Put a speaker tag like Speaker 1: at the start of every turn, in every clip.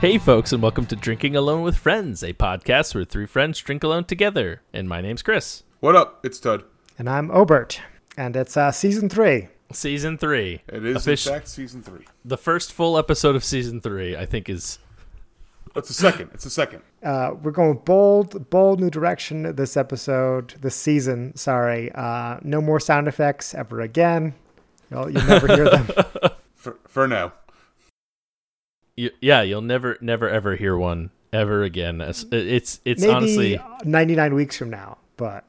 Speaker 1: Hey, folks, and welcome to Drinking Alone with Friends, a podcast where three friends drink alone together. And my name's Chris.
Speaker 2: What up? It's Tud.
Speaker 3: And I'm Obert. And it's uh, season three.
Speaker 1: Season three.
Speaker 2: It is
Speaker 1: Offici-
Speaker 2: in fact season three.
Speaker 1: the first full episode of season three. I think is
Speaker 2: It's the second. It's the second.
Speaker 3: Uh, we're going bold, bold new direction this episode, this season. Sorry. Uh, no more sound effects ever again. You'll, you'll never hear them.
Speaker 2: For for now.
Speaker 1: Y- yeah. You'll never, never, ever hear one ever again. It's it's, it's
Speaker 3: Maybe
Speaker 1: honestly
Speaker 3: 99 weeks from now, but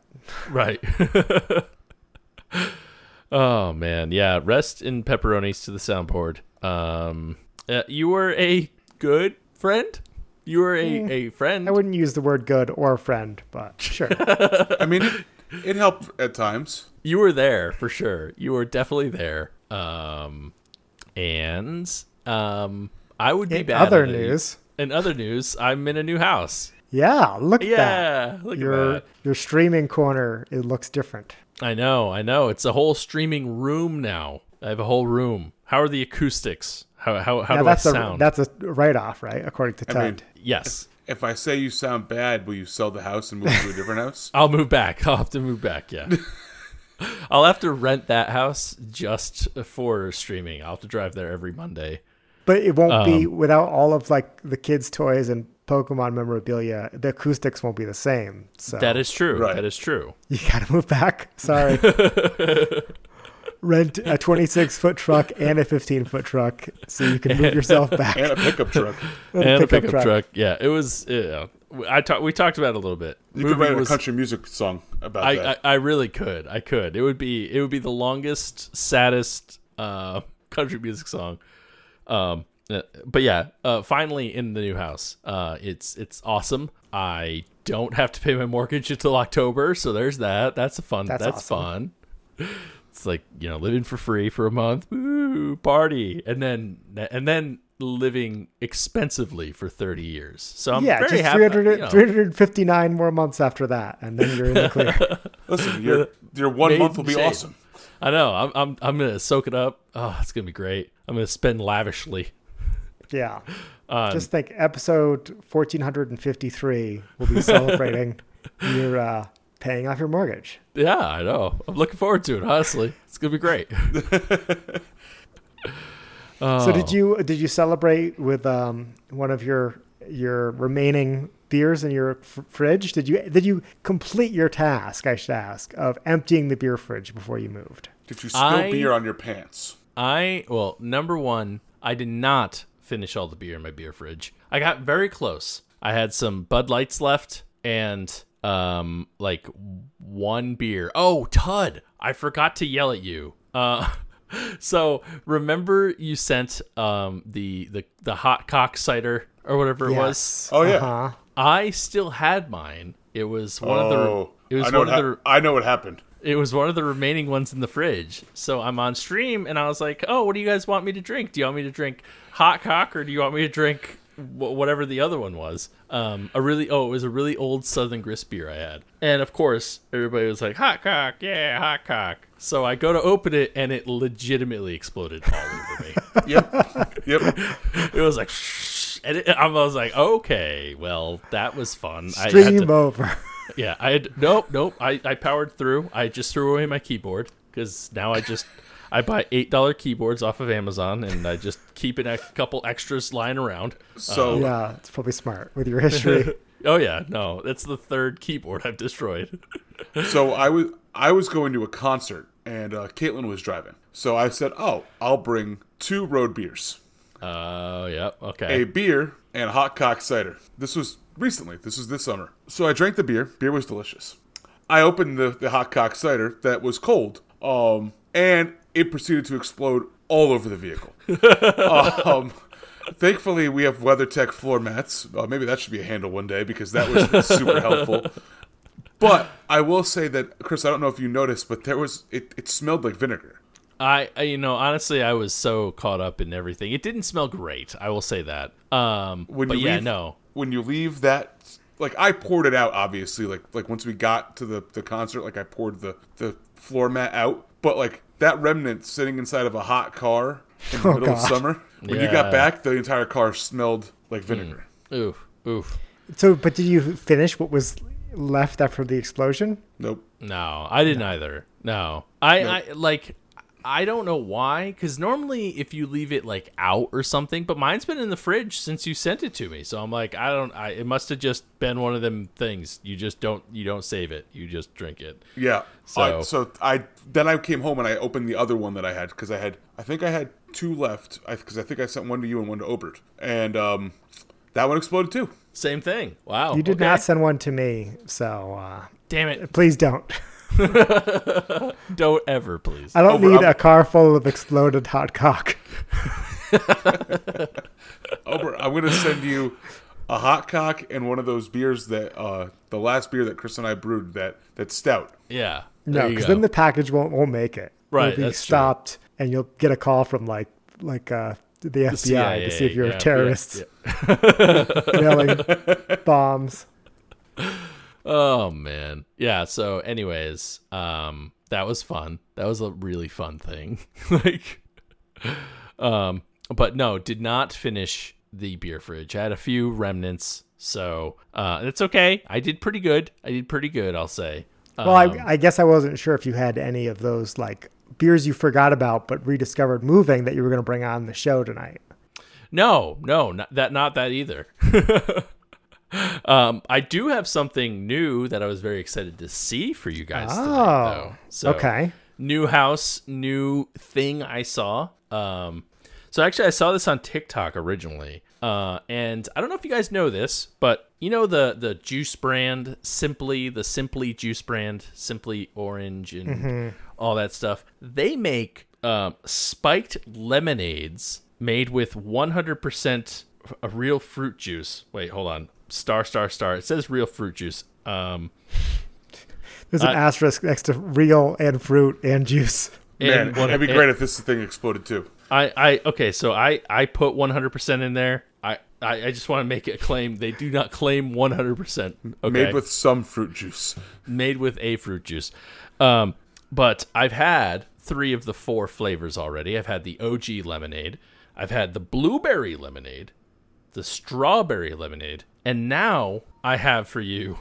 Speaker 1: right. oh man, yeah. Rest in pepperonis to the soundboard. Um, uh, you were a good friend. You were a, a friend.
Speaker 3: I wouldn't use the word good or friend, but sure.
Speaker 2: I mean, it, it helped at times.
Speaker 1: you were there for sure. You were definitely there. Um, and um, I would be
Speaker 3: In
Speaker 1: bad.
Speaker 3: other
Speaker 1: at it.
Speaker 3: news,
Speaker 1: In other news, I'm in a new house.
Speaker 3: yeah, look at that.
Speaker 1: Yeah, look at
Speaker 3: Your
Speaker 1: that.
Speaker 3: your streaming corner, it looks different.
Speaker 1: I know, I know. It's a whole streaming room now. I have a whole room. How are the acoustics? How how how
Speaker 3: Now
Speaker 1: do
Speaker 3: that's
Speaker 1: I
Speaker 3: a
Speaker 1: sound?
Speaker 3: that's a write off, right? According to
Speaker 2: I
Speaker 3: Ted.
Speaker 2: mean,
Speaker 1: yes.
Speaker 2: if I say you sound bad, will you sell the house and move to a different house?
Speaker 1: I'll move back. I'll have to move back. Yeah. I'll have to rent that house just for streaming. I'll have to drive there every Monday.
Speaker 3: But it won't be
Speaker 1: Um,
Speaker 3: without all of like the kids' toys and Pokemon memorabilia. The acoustics won't be the same. So
Speaker 1: That is true.
Speaker 2: Right.
Speaker 1: That is true.
Speaker 3: you gotta move back. Sorry. Rent a 26 foot truck and a 15 foot truck so you can move yourself back.
Speaker 2: And a pickup truck.
Speaker 3: With
Speaker 1: and a pickup truck. Yeah, it was. Yeah, I talked. We talked about it a little bit.
Speaker 2: You could write a country music song about
Speaker 1: I, I,
Speaker 2: that.
Speaker 1: I really could. I could. It would be. It would be the longest, saddest uh, country music song. Um, uh, but yeah, uh, finally in the new house. Uh, it's it's awesome. I don't have to pay my mortgage until October, so there's that. That's a fun. That's,
Speaker 3: That's
Speaker 1: fun. It's like you know living for free for a month, woo, party, and then and then living expensively for thirty years. So I'm
Speaker 3: yeah,
Speaker 1: very
Speaker 3: just
Speaker 1: happy.
Speaker 3: 300,
Speaker 1: you know.
Speaker 3: 359 more months after that, and then you're in the clear.
Speaker 2: Listen, your your one
Speaker 1: Made
Speaker 2: month will be
Speaker 1: shape.
Speaker 2: awesome.
Speaker 1: I know. I'm I'm I'm gonna soak it up. Oh, it's gonna be great. I'm gonna spend lavishly.
Speaker 3: yeah.
Speaker 1: On,
Speaker 3: Just think episode 1453 will be celebrating your uh, paying off your mortgage.
Speaker 1: yeah, I know. I'm looking forward to it. Honestly, it's gonna be great. oh,
Speaker 3: So did you did you celebrate with um, one of your your remaining beers in your f- fridge? Did you did you complete your task? I should ask of emptying the beer fridge before you moved.
Speaker 2: Did you spill
Speaker 1: I-
Speaker 2: beer on your pants?
Speaker 1: I well, number one, I did not finish all the beer in my beer fridge. I got very close. I had some Bud Lights left and um like one beer. Oh, Tud, I forgot to yell at you. Uh so remember you sent um the the the hot cock cider or whatever it was?
Speaker 2: Oh, yeah.
Speaker 3: Uh-huh.
Speaker 1: I still had mine. It was one of the
Speaker 2: oh,
Speaker 1: it was one of the
Speaker 2: I know what happened.
Speaker 1: It was one of the remaining ones in the fridge. So I'm on stream and I was like, "Oh, what do you guys want me to drink? Do you want me to drink hot cock or do you want me to drink wh- whatever the other one was?" Um, a really oh, it was a really old Southern Grist beer I had, and of course everybody was like, "Hot cock, yeah, hot cock." So I go to open it and it legitimately exploded all over me.
Speaker 2: Yep. yep.
Speaker 1: it was like, and it, I was like, "Okay, well, that was fun." I had
Speaker 3: Stream
Speaker 1: to-
Speaker 3: over.
Speaker 1: Yeah, I had nope, nope. I, I powered through. I just threw away my keyboard because now I just I buy eight dollar keyboards off of Amazon and I just keep a couple extras lying around.
Speaker 2: So
Speaker 3: yeah, it's probably smart with your history.
Speaker 1: Oh yeah, no, that's the third keyboard I've destroyed.
Speaker 2: so I was I was going to a concert and uh, Caitlin was driving. So I said, "Oh, I'll bring two road beers,
Speaker 1: Oh yeah, okay.
Speaker 2: a beer and a hot cock cider." This was recently. This was this summer. So I drank the beer. Beer was delicious. I opened the, the hot cock cider that was cold, um, and it proceeded to explode all over the vehicle. um, thankfully, we have WeatherTech floor mats. Uh, maybe that should be a handle one day because that was super helpful. But I will say that, Chris, I don't know if you noticed, but there was it, it smelled like vinegar.
Speaker 1: I, you know honestly I was so caught up in everything. It didn't smell great. I will say that. Um,
Speaker 2: When
Speaker 1: but
Speaker 2: you
Speaker 1: yeah, no.
Speaker 2: When you leave that, like I poured it out, obviously. Like like once we got to the the concert, like I poured the the floor mat out. But like that remnant sitting inside of a hot car in the
Speaker 3: Oh,
Speaker 2: middle of summer, when you got back, the entire car smelled like mm. vinegar.
Speaker 1: Oof, oof.
Speaker 3: So, but did you finish what was left after the explosion?
Speaker 2: Nope.
Speaker 1: No, I didn't either. No, I,
Speaker 2: Nope.
Speaker 1: I like. I don't know why, because normally if you leave it like out or something, but mine's been in the fridge since you sent it to me. So I'm like, I don't. I it must have just been one of them things. You just don't. You don't save it. You just drink it.
Speaker 2: Yeah.
Speaker 1: So-
Speaker 2: So, so I then I came home and I opened the other one that I had because I had I think I had two left because I, think I sent one to you and one to Obert and um, that one exploded too.
Speaker 1: Same thing. Wow.
Speaker 3: You did
Speaker 1: okay.
Speaker 3: not send one to me, so uh,
Speaker 1: Damn it!
Speaker 3: please don't.
Speaker 1: Don't ever, please.
Speaker 3: I don't
Speaker 2: Over-
Speaker 3: need
Speaker 2: I'm-
Speaker 3: a car full of exploded hot cock.
Speaker 2: Obert, I'm gonna send you a hot cock and one of those beers that uh, the last beer that Chris and I brewed that that's stout.
Speaker 1: Yeah.
Speaker 3: No,
Speaker 1: you
Speaker 3: because
Speaker 1: go.
Speaker 3: then the package won't won't make it.
Speaker 1: Right,
Speaker 3: It'll be
Speaker 1: that's true.
Speaker 3: stopped, and you'll get a call from like like uh, the FBI to
Speaker 1: CIA,
Speaker 3: see if you're
Speaker 1: yeah,
Speaker 3: a terrorist
Speaker 1: yeah,
Speaker 3: yelling bombs.
Speaker 1: Oh man. Yeah, so anyways, um that was fun. That was a really fun thing. like um but no, did not finish the beer fridge. I had a few remnants, so uh it's okay. I did pretty good. I did pretty good, I'll say.
Speaker 3: Well,
Speaker 1: Um,
Speaker 3: I, I guess I wasn't sure if you had any of those like beers you forgot about but rediscovered moving that you were going to bring on the show tonight.
Speaker 1: No, no, not that not that either. um, I do have something new that I was very excited to see for you guys tonight,
Speaker 3: Oh,
Speaker 1: though. So,
Speaker 3: okay.
Speaker 1: new house, new thing I saw. Um, so actually, I saw this on TikTok originally, uh, and I don't know if you guys know this, but you know the the juice brand Simply, the Simply juice brand, Simply Orange, and all that stuff. They make um, spiked lemonades made with 100% a real fruit juice. Wait, hold on. Star, star, star. It says real fruit juice. Um,
Speaker 3: There's an
Speaker 1: I-
Speaker 3: asterisk next to real and fruit and juice.
Speaker 2: Man,
Speaker 1: and what-
Speaker 2: it'd be
Speaker 1: and-
Speaker 2: great if this thing exploded too.
Speaker 1: I, I okay, so I I put 100% in there. I I, I just want to make a claim. They do not claim 100%. Okay.
Speaker 2: Made with some fruit juice.
Speaker 1: made with a fruit juice. Um, but I've had three of the four flavors already. I've had the OG lemonade. I've had the blueberry lemonade, the strawberry lemonade, and now I have for you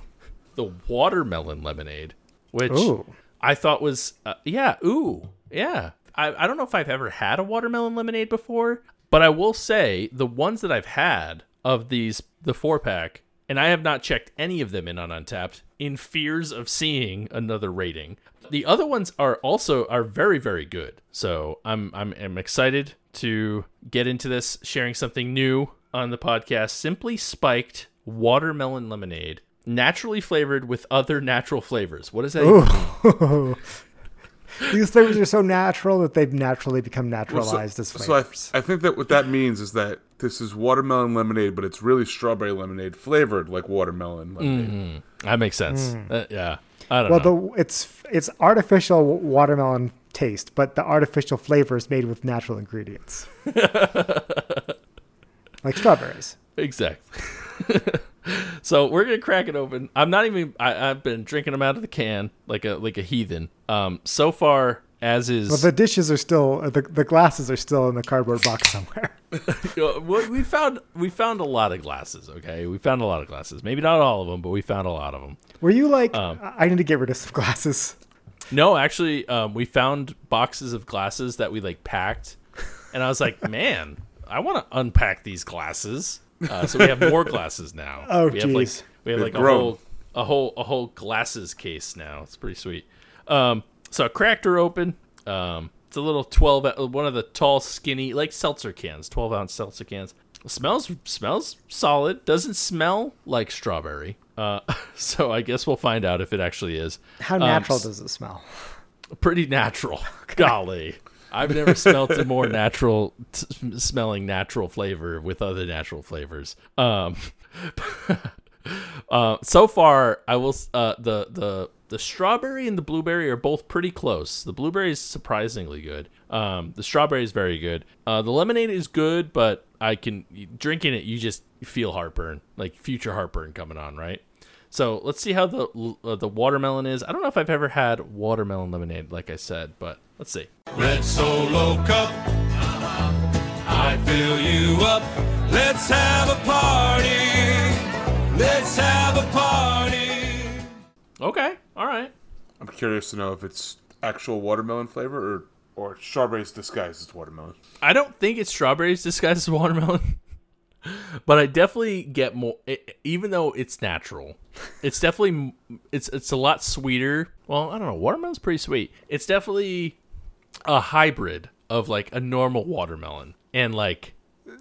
Speaker 1: the watermelon lemonade, which
Speaker 3: Ooh.
Speaker 1: I thought was uh, yeah, ooh, yeah. I, I don't know if I've ever had a watermelon lemonade before, but I will say the ones that I've had of these the four pack, and I have not checked any of them in on Untappd in fears of seeing another rating. The other ones are also are very very good. So I'm I'm, I'm excited to get into this, sharing something new on the podcast. Simply spiked watermelon lemonade, naturally flavored with other natural flavors. What does that? even mean?
Speaker 3: These flavors are so natural that they've naturally become
Speaker 2: Well,
Speaker 3: naturalized as
Speaker 2: so, so I,
Speaker 3: flavors.
Speaker 2: I think that what that means is that this is watermelon lemonade, but it's really strawberry lemonade flavored like watermelon lemonade.
Speaker 1: That makes sense. Uh, yeah. I don't
Speaker 3: well,
Speaker 1: know.
Speaker 3: the it's it's artificial watermelon taste, but the artificial flavor is made with natural ingredients, like strawberries.
Speaker 1: exactly. so we're gonna crack it open. I'm not even. I, I've been drinking them out of the can like a like a heathen. Um. So far, as is.
Speaker 3: Well, the dishes are still the the glasses are still in the cardboard box somewhere.
Speaker 1: Uh, we we found we found a lot of glasses. Okay, we found a lot of glasses. Maybe not all of them, but we found a lot of them.
Speaker 3: Were you like,
Speaker 1: Um,
Speaker 3: I I need to get rid of some glasses?
Speaker 1: No, actually, um, we found boxes of glasses that we like packed, and I was like, man, I want to unpack these glasses. Uh, so we have more glasses now.
Speaker 3: Oh,
Speaker 1: we have like
Speaker 3: jeez.
Speaker 1: we have
Speaker 2: They've
Speaker 1: like a whole a whole a whole glasses case now. It's pretty sweet. Um, so I cracked her open. Um, it's a little twelve, uh, one of the tall, skinny like seltzer cans, twelve ounce seltzer cans. Smells smells solid. Doesn't smell like strawberry. Uh, so I guess we'll find out if it actually is.
Speaker 3: How
Speaker 1: Um,
Speaker 3: natural
Speaker 1: s-
Speaker 3: does it smell?
Speaker 1: pretty natural. Golly. I've never smelt a more natural t- smelling natural flavor with other natural flavors. Um, uh, so far, I will uh, the the the strawberry and the blueberry are both pretty close. The blueberry is surprisingly good. Um, the strawberry is very good. Uh, the lemonade is good, but I can drinking it, you just feel heartburn, like future heartburn coming on, right? So let's see how the uh, the watermelon is. I don't know if I've ever had watermelon lemonade, like I said, but let's see.
Speaker 4: Red Solo Cup. I fill you up Let's have a party. Let's have a party.
Speaker 1: Okay, all right.
Speaker 2: I'm curious to know if it's actual watermelon flavor or or strawberries disguised as watermelon.
Speaker 1: I don't think it's strawberries disguised as watermelon, but I definitely get more. It, even though it's natural, it's definitely it's it's a lot sweeter. Well, I don't know. Watermelon's pretty sweet. It's definitely a hybrid of like a normal watermelon and like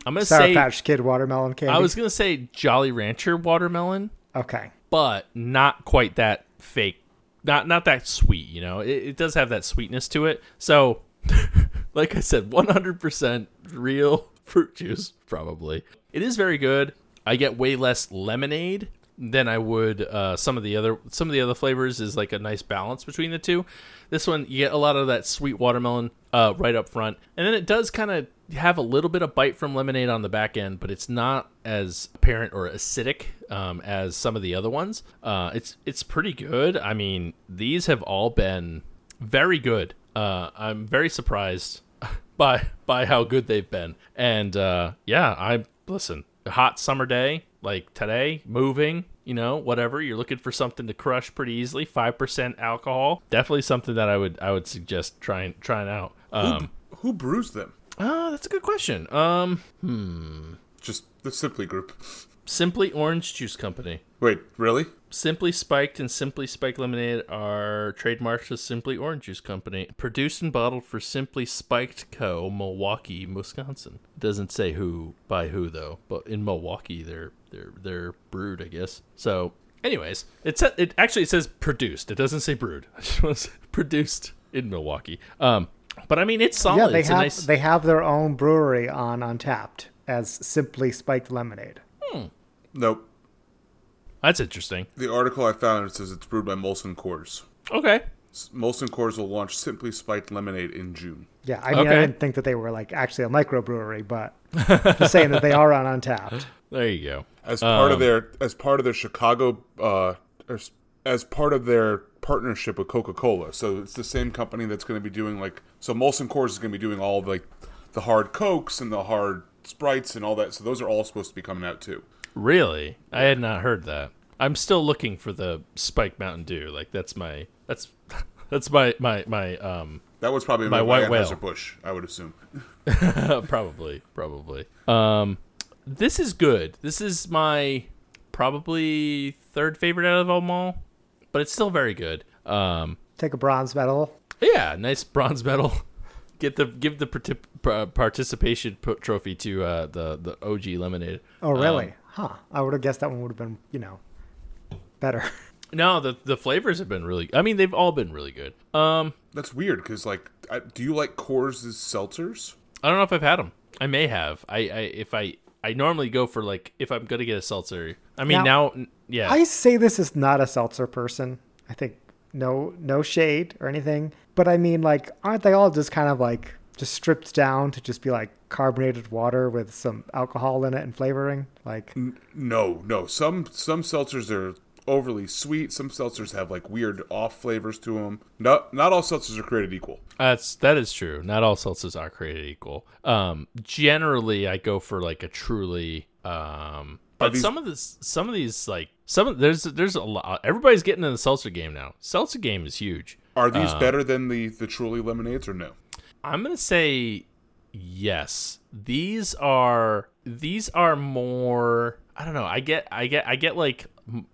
Speaker 1: I'm gonna
Speaker 3: Sour
Speaker 1: say
Speaker 3: Patch Kid watermelon candy.
Speaker 1: I was gonna say Jolly Rancher watermelon,
Speaker 3: okay.
Speaker 1: but not quite that fake. Not not that sweet. You know, it, it does have that sweetness to it. So, like I said, 100% real fruit juice. Probably it is very good. I get way less lemonade than I would uh, some of the other some of the other flavors. Is like a nice balance between the two. This one you get a lot of that sweet watermelon uh, right up front, and then it does kind of have a little bit of bite from lemonade on the back end, but it's not as apparent or acidic um, as some of the other ones. Uh, it's it's pretty good. I mean, these have all been very good. Uh, I'm very surprised by by how good they've been, and uh, yeah, I listen. Hot summer day like today, moving, you know, whatever. You're looking for something to crush pretty easily. Five percent alcohol, definitely something that I would I would suggest trying trying out. Um,
Speaker 2: Who brews them?
Speaker 1: uh, that's a good question. Um, hmm.
Speaker 2: Just the Simply Group.
Speaker 1: Simply Orange Juice Company.
Speaker 2: Wait, really?
Speaker 1: Simply Spiked and Simply Spiked Lemonade are trademarks of Simply Orange Juice Company. Produced and bottled for Simply Spiked Co., Milwaukee, Wisconsin. Doesn't say who by who though, but in Milwaukee they're they're they're brewed, I guess. So, anyways, it sa- it actually it says produced. It doesn't say brewed. It just was produced in Milwaukee. Um, but I mean it's solid.
Speaker 3: Yeah, they
Speaker 1: it's
Speaker 3: have
Speaker 1: nice.
Speaker 3: they have their own brewery on Untappd as Simply Spiked Lemonade.
Speaker 2: Nope.
Speaker 1: That's interesting.
Speaker 2: The article I found it says it's brewed by Molson Coors.
Speaker 1: Okay.
Speaker 2: Molson Coors will launch Simply Spiked Lemonade in June.
Speaker 3: Yeah, I mean,
Speaker 1: Okay.
Speaker 3: I didn't think that they were like actually a microbrewery, but just saying that they are on Untappd.
Speaker 1: There you go.
Speaker 2: As part
Speaker 1: Um,
Speaker 2: of their as part of their Chicago uh as, as part of their partnership with Coca-Cola. So it's the same company that's going to be doing like so Molson Coors is going to be doing all of like the hard cokes and the hard sprites and all that. So those are all supposed to be coming out too.
Speaker 1: Really? I had not heard that. I'm still looking for the Spike Mountain Dew. Like that's my that's that's my my my um
Speaker 2: That was probably
Speaker 1: My
Speaker 2: my,
Speaker 1: white
Speaker 2: Anheuser
Speaker 1: whale.
Speaker 2: Busch, I would assume.
Speaker 1: probably probably. Um this is good. This is my probably third favorite out of them all, but it's still very good. Um
Speaker 3: Take a bronze medal.
Speaker 1: yeah, nice bronze medal. Get the give the partic- par- participation po- trophy to uh, the the OG lemonade.
Speaker 3: Oh, really?
Speaker 1: Um,
Speaker 3: huh. I would have guessed that one would have been, you know, better.
Speaker 1: No, the the flavors have been really. I mean, they've all been really good. Um,
Speaker 2: That's weird because like, I, do you like Coors' seltzers?
Speaker 1: I don't know if I've had them. I may have. I, I if I I normally go for like if I'm gonna get a seltzer. I mean
Speaker 3: Now-
Speaker 1: now, yeah.
Speaker 3: I say this is not a seltzer person. I think no no shade or anything, but I mean like aren't they all just kind of like just stripped down to just be like carbonated water with some alcohol in it and flavoring? Like
Speaker 2: No, no. Some some seltzers are overly sweet. Some seltzers have like weird off flavors to them. Not not all seltzers are created equal.
Speaker 1: That's that is true. Not all seltzers are created equal. Um, generally, I go for like a truly. Um, but
Speaker 2: these-
Speaker 1: some of this, some of these, like some of there's there's a lot. Everybody's getting in the seltzer game now. Seltzer game is huge.
Speaker 2: Are these
Speaker 1: Uh,
Speaker 2: better than the the Truly lemonades or no?
Speaker 1: I'm gonna say yes. These are these are more. I don't know. I get I get I get like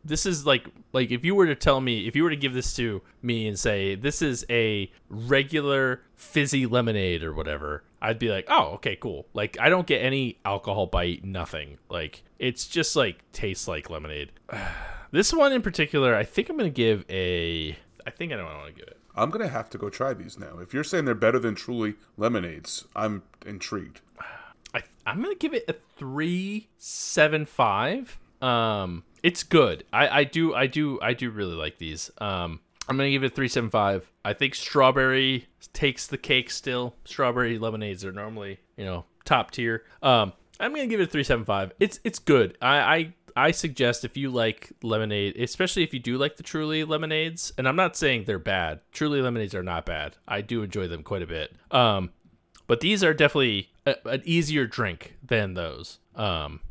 Speaker 1: this is like like if you were to tell me if you were to give this to me and say this is a regular fizzy lemonade or whatever, I'd be like, oh okay, cool. Like I don't get any alcohol bite, nothing. Like it's just like tastes like lemonade. this one in particular, I think I'm gonna give a. I think I don't want to give it.
Speaker 2: I'm gonna have to go try these now. If you're saying they're better than Truly lemonades, I'm intrigued.
Speaker 1: I, I'm gonna give it a three seven five. Um, it's good. I, I do I do I do really like these. Um, I'm gonna give it three seven five. I think strawberry takes the cake still. Strawberry lemonades are normally you know top tier. Um, I'm gonna give it a three seven five. It's it's good. I I. I suggest if you like lemonade, especially if you do like the Truly lemonades, and I'm not saying they're bad. Truly lemonades are not bad. I do enjoy them quite a bit. Um, but these are definitely a, an easier drink than those. Um,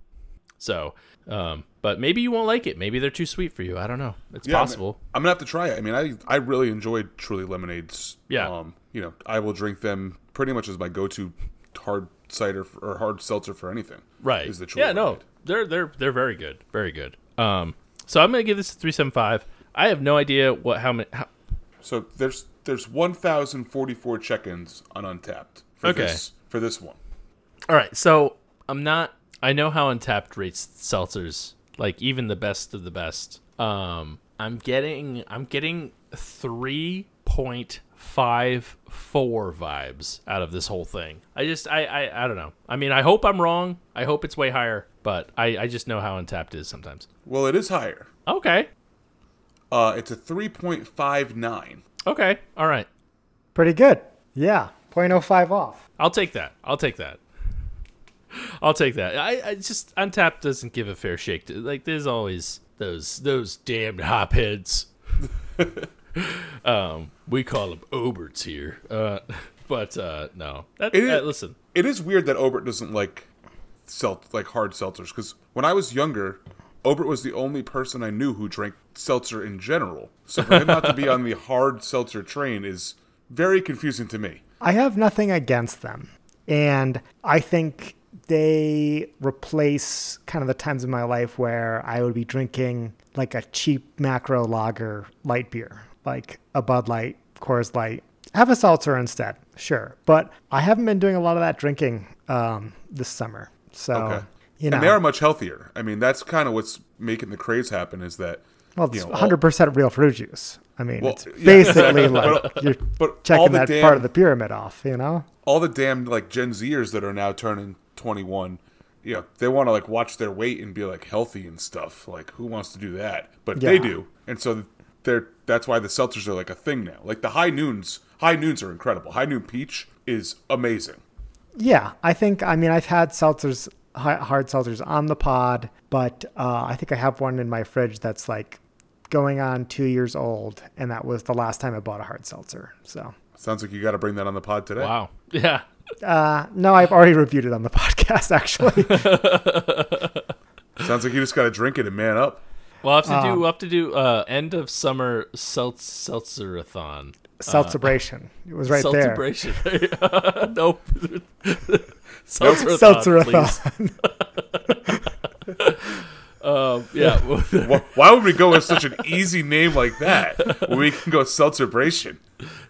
Speaker 1: so, um, but maybe you won't like it. Maybe they're too sweet for you. I don't know. It's
Speaker 2: Yeah, I'm-
Speaker 1: possible.
Speaker 2: I'm, gonna have to try it. I mean, I I really enjoyed Truly lemonades.
Speaker 1: Yeah.
Speaker 2: Um, you know, I will drink them pretty much as my go-to hard cider f- or hard seltzer for anything.
Speaker 1: Right.
Speaker 2: Is the Truly
Speaker 1: yeah, no.
Speaker 2: lemonade.
Speaker 1: They're they're they're very good. Very good. Um, so I'm gonna give this a three seven five. I have no idea what how many. How,
Speaker 2: So there's there's 1,044 check-ins on Untappd for
Speaker 1: Okay.
Speaker 2: this for this one.
Speaker 1: All right, so I'm not. I know how Untappd rates seltzers, like even the best of the best. Um, I'm getting. I'm getting three point five four vibes out of this whole thing. I just. I. I. I don't know. I mean, I hope I'm wrong. I hope it's way higher, but I. I just know how Untappd is sometimes.
Speaker 2: Well, it is higher.
Speaker 1: Okay.
Speaker 2: Uh, it's a 3.59.
Speaker 1: Okay. All right.
Speaker 3: Pretty good. Yeah. 0.05 off.
Speaker 1: I'll take that. I'll take that. I'll take that. I, I just Untappd doesn't give a fair shake. To, like there's always those those damned hopheads. um, we call them Oberts here. Uh, but uh, no. That,
Speaker 2: It is-
Speaker 1: uh, listen.
Speaker 2: It is weird that Obert doesn't like sel- like hard seltzers because when I was younger, Obert was the only person I knew who drank seltzer in general. So for him not to be on the hard seltzer train is very confusing to me.
Speaker 3: I have nothing against them. And I think they replace kind of the times in my life where I would be drinking like a cheap macro lager light beer, like a Bud Light, Coors Light. Have a seltzer instead, sure. But I haven't been doing a lot of that drinking um, this summer. So,
Speaker 2: Okay.
Speaker 3: you know,
Speaker 2: And they are much healthier. I mean, that's kind of what's making the craze happen is that
Speaker 3: well, it's
Speaker 2: you know,
Speaker 3: 100% real fruit juice. I mean,
Speaker 2: Well,
Speaker 3: it's basically
Speaker 2: exactly.
Speaker 3: like you're
Speaker 2: but
Speaker 3: checking that
Speaker 2: damn-
Speaker 3: part of the pyramid off, you know?
Speaker 2: all the damn like Gen Zers that are now turning 21, you know, they want to like watch their weight and be like healthy and stuff. Like who wants to do that? But they do. And so they're that's why the seltzers are like a thing now. Like the high noons, high noons are incredible. High noon peach is amazing.
Speaker 3: Yeah, I think. I mean, I've had seltzers, hard seltzers on the pod, but uh, I think I have one in my fridge that's like going on two years old, and that was the last time I bought a hard seltzer. So,
Speaker 2: Sounds like you got to bring that on the pod today.
Speaker 1: Wow. Yeah.
Speaker 3: uh, no, I've already reviewed it on the podcast. Actually,
Speaker 2: Sounds like you just got to drink it and man up.
Speaker 1: We'll have to
Speaker 3: Um,
Speaker 1: do. We'll have to do uh, end of summer seltz seltzerathon.
Speaker 3: seltzerbration. It was right there.
Speaker 1: Seltzebration. nope. Seltzerathon.
Speaker 3: Seltzerathon.
Speaker 1: Um, yeah.
Speaker 2: Why, why would we go with such an easy name like that? When we can go seltzerbration.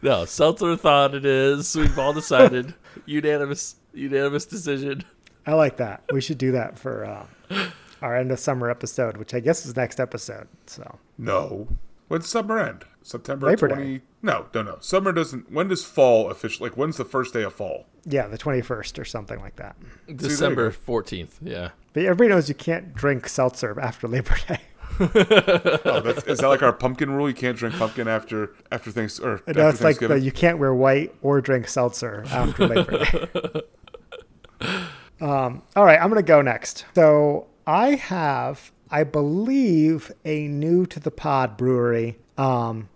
Speaker 1: no, Seltzerathon it is. We've all decided. unanimous unanimous decision.
Speaker 3: I like that. We should do that for uh, our end of summer episode, which I guess is next episode. So,
Speaker 2: No. When's summer end? September
Speaker 3: Labor
Speaker 2: 20. No, no, no. Summer doesn't. When does fall officially? Like, when's the first day of fall?
Speaker 3: yeah, the twenty first or something like that.
Speaker 1: December fourteenth. Yeah.
Speaker 3: But everybody knows you can't drink seltzer after Labor Day.
Speaker 2: Oh, that's, is that like our pumpkin rule? You can't drink pumpkin after after things or after
Speaker 3: No, it's like the, you can't wear white or drink seltzer after Labor Day. um, all right, I'm going to go next. So I have, I believe, a new to the pod brewery. Um,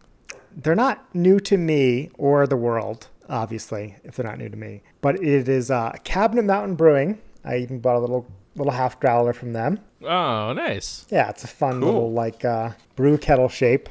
Speaker 3: they're not new to me or the world, obviously, if they're not new to me. But it is uh, Cabinet Mountain Brewing. I even bought a little little half growler from them.
Speaker 1: Oh, nice.
Speaker 3: Yeah, it's a fun
Speaker 2: Cool.
Speaker 3: little like uh, brew kettle shape.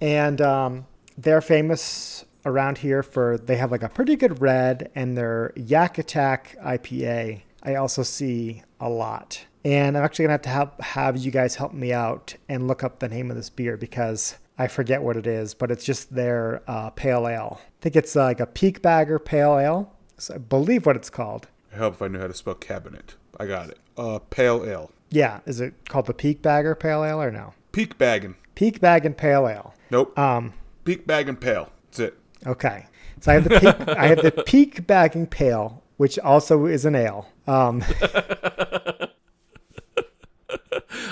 Speaker 3: And um, they're famous around here for they have like a pretty good red and their Yak Attack IPA. I also see a lot. And I'm actually gonna have to have have you guys help me out and look up the name of this beer because I forget what it is, but it's just their uh, pale ale. I think it's uh, like a Peak Bagger Pale Ale. So I believe what it's called.
Speaker 2: I help if I knew how to spell cabinet. I got it. Uh, pale ale.
Speaker 3: Yeah, is it called the Peak Bagger Pale Ale or no?
Speaker 2: Peak bagging.
Speaker 3: Peak bagging Pale Ale.
Speaker 2: Nope.
Speaker 3: Um,
Speaker 2: Peak bagging pale. That's it.
Speaker 3: Okay. So I have the peak, I have the peak bagging pale, which also is an ale. Um,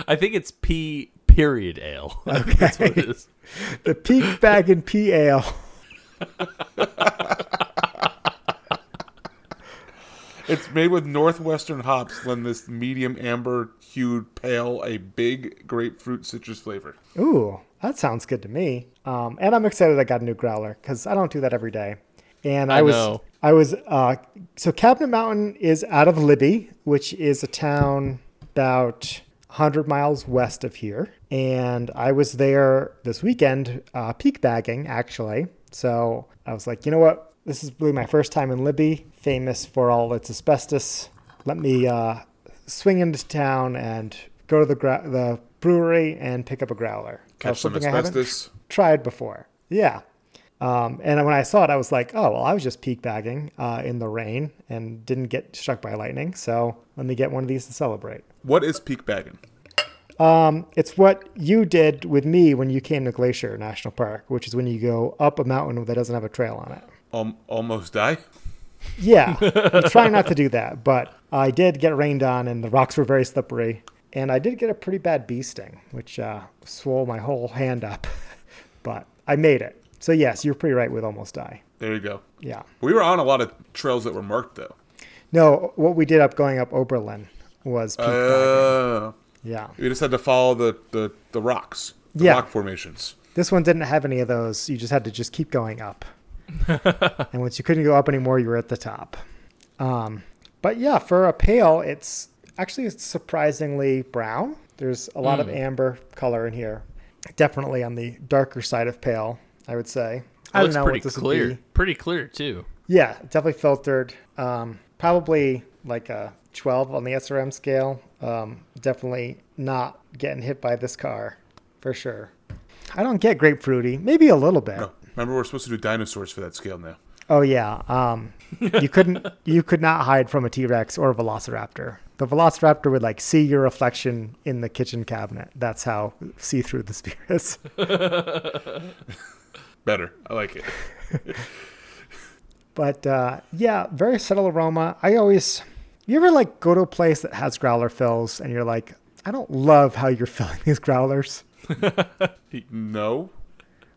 Speaker 1: I think it's P period ale. That's what it is.
Speaker 3: the peak bag and P ale.
Speaker 2: It's made with northwestern hops, lend this medium amber hued pale a big grapefruit citrus flavor.
Speaker 3: Ooh, that sounds good to me. Um, and I'm excited I got a new growler because I don't do that every day. And I,
Speaker 1: I
Speaker 3: was
Speaker 1: know.
Speaker 3: I I was uh, so Cabinet Mountain is out of Libby, which is a town about 100 miles west of here, and I was there this weekend uh, peak bagging actually. So I was like, you know what? This is really my first time in Libby, famous for all its asbestos. Let me uh, swing into town and go to the gra- the brewery and pick up a growler.
Speaker 2: Catch
Speaker 3: That's
Speaker 2: some
Speaker 3: something I haven't
Speaker 2: asbestos.
Speaker 3: tried before. Yeah. Um, and when I saw it, I was like, oh, well, I was just peak bagging uh, in the rain and didn't get struck by lightning. So let me get one of these to celebrate.
Speaker 2: What is peak bagging?
Speaker 3: It's what you did with me when you came to Glacier National Park, which is when you go up a mountain that doesn't have a trail on it.
Speaker 2: Um, almost die?
Speaker 3: Yeah, I'm trying not to do that, but I did get rained on, and the rocks were very slippery. And I did get a pretty bad bee sting, which uh, swole my whole hand up. but I made it. So yes, you're pretty right with almost die.
Speaker 2: There you go.
Speaker 3: Yeah.
Speaker 2: We were on a lot of trails that were marked though.
Speaker 3: No, what we did up going up Oberlin was peak.
Speaker 2: Uh,
Speaker 3: Yeah.
Speaker 2: we just had to follow the, the, the rocks, the
Speaker 3: Yeah.
Speaker 2: rock formations.
Speaker 3: This one didn't have any of those. You just had to just keep going up. and once you couldn't go up anymore, you were at the top. Um, but yeah, for a pale, it's actually surprisingly brown. There's a lot of amber color in here. Definitely on the darker side of pale, I would say. I
Speaker 1: It
Speaker 3: don't
Speaker 1: looks
Speaker 3: know
Speaker 1: pretty
Speaker 3: what this
Speaker 1: clear.
Speaker 3: would be.
Speaker 1: Pretty clear too.
Speaker 3: Yeah, definitely filtered. Um, probably like a 12 on the SRM scale. Um, definitely not getting hit by this car for sure. I don't get grapefruity, maybe a little bit.
Speaker 2: No, remember we're supposed to do dinosaurs for that scale now.
Speaker 3: Oh yeah, um, you couldn't, you could not hide from a T Rex or a Velociraptor. The Velociraptor would like see your reflection in the kitchen cabinet. That's how see through the spear is.
Speaker 2: Better. I like it.
Speaker 3: But uh, yeah, very subtle aroma. I always, you ever like go to a place that has growler fills and you're like, I don't love how you're filling these growlers.
Speaker 2: No.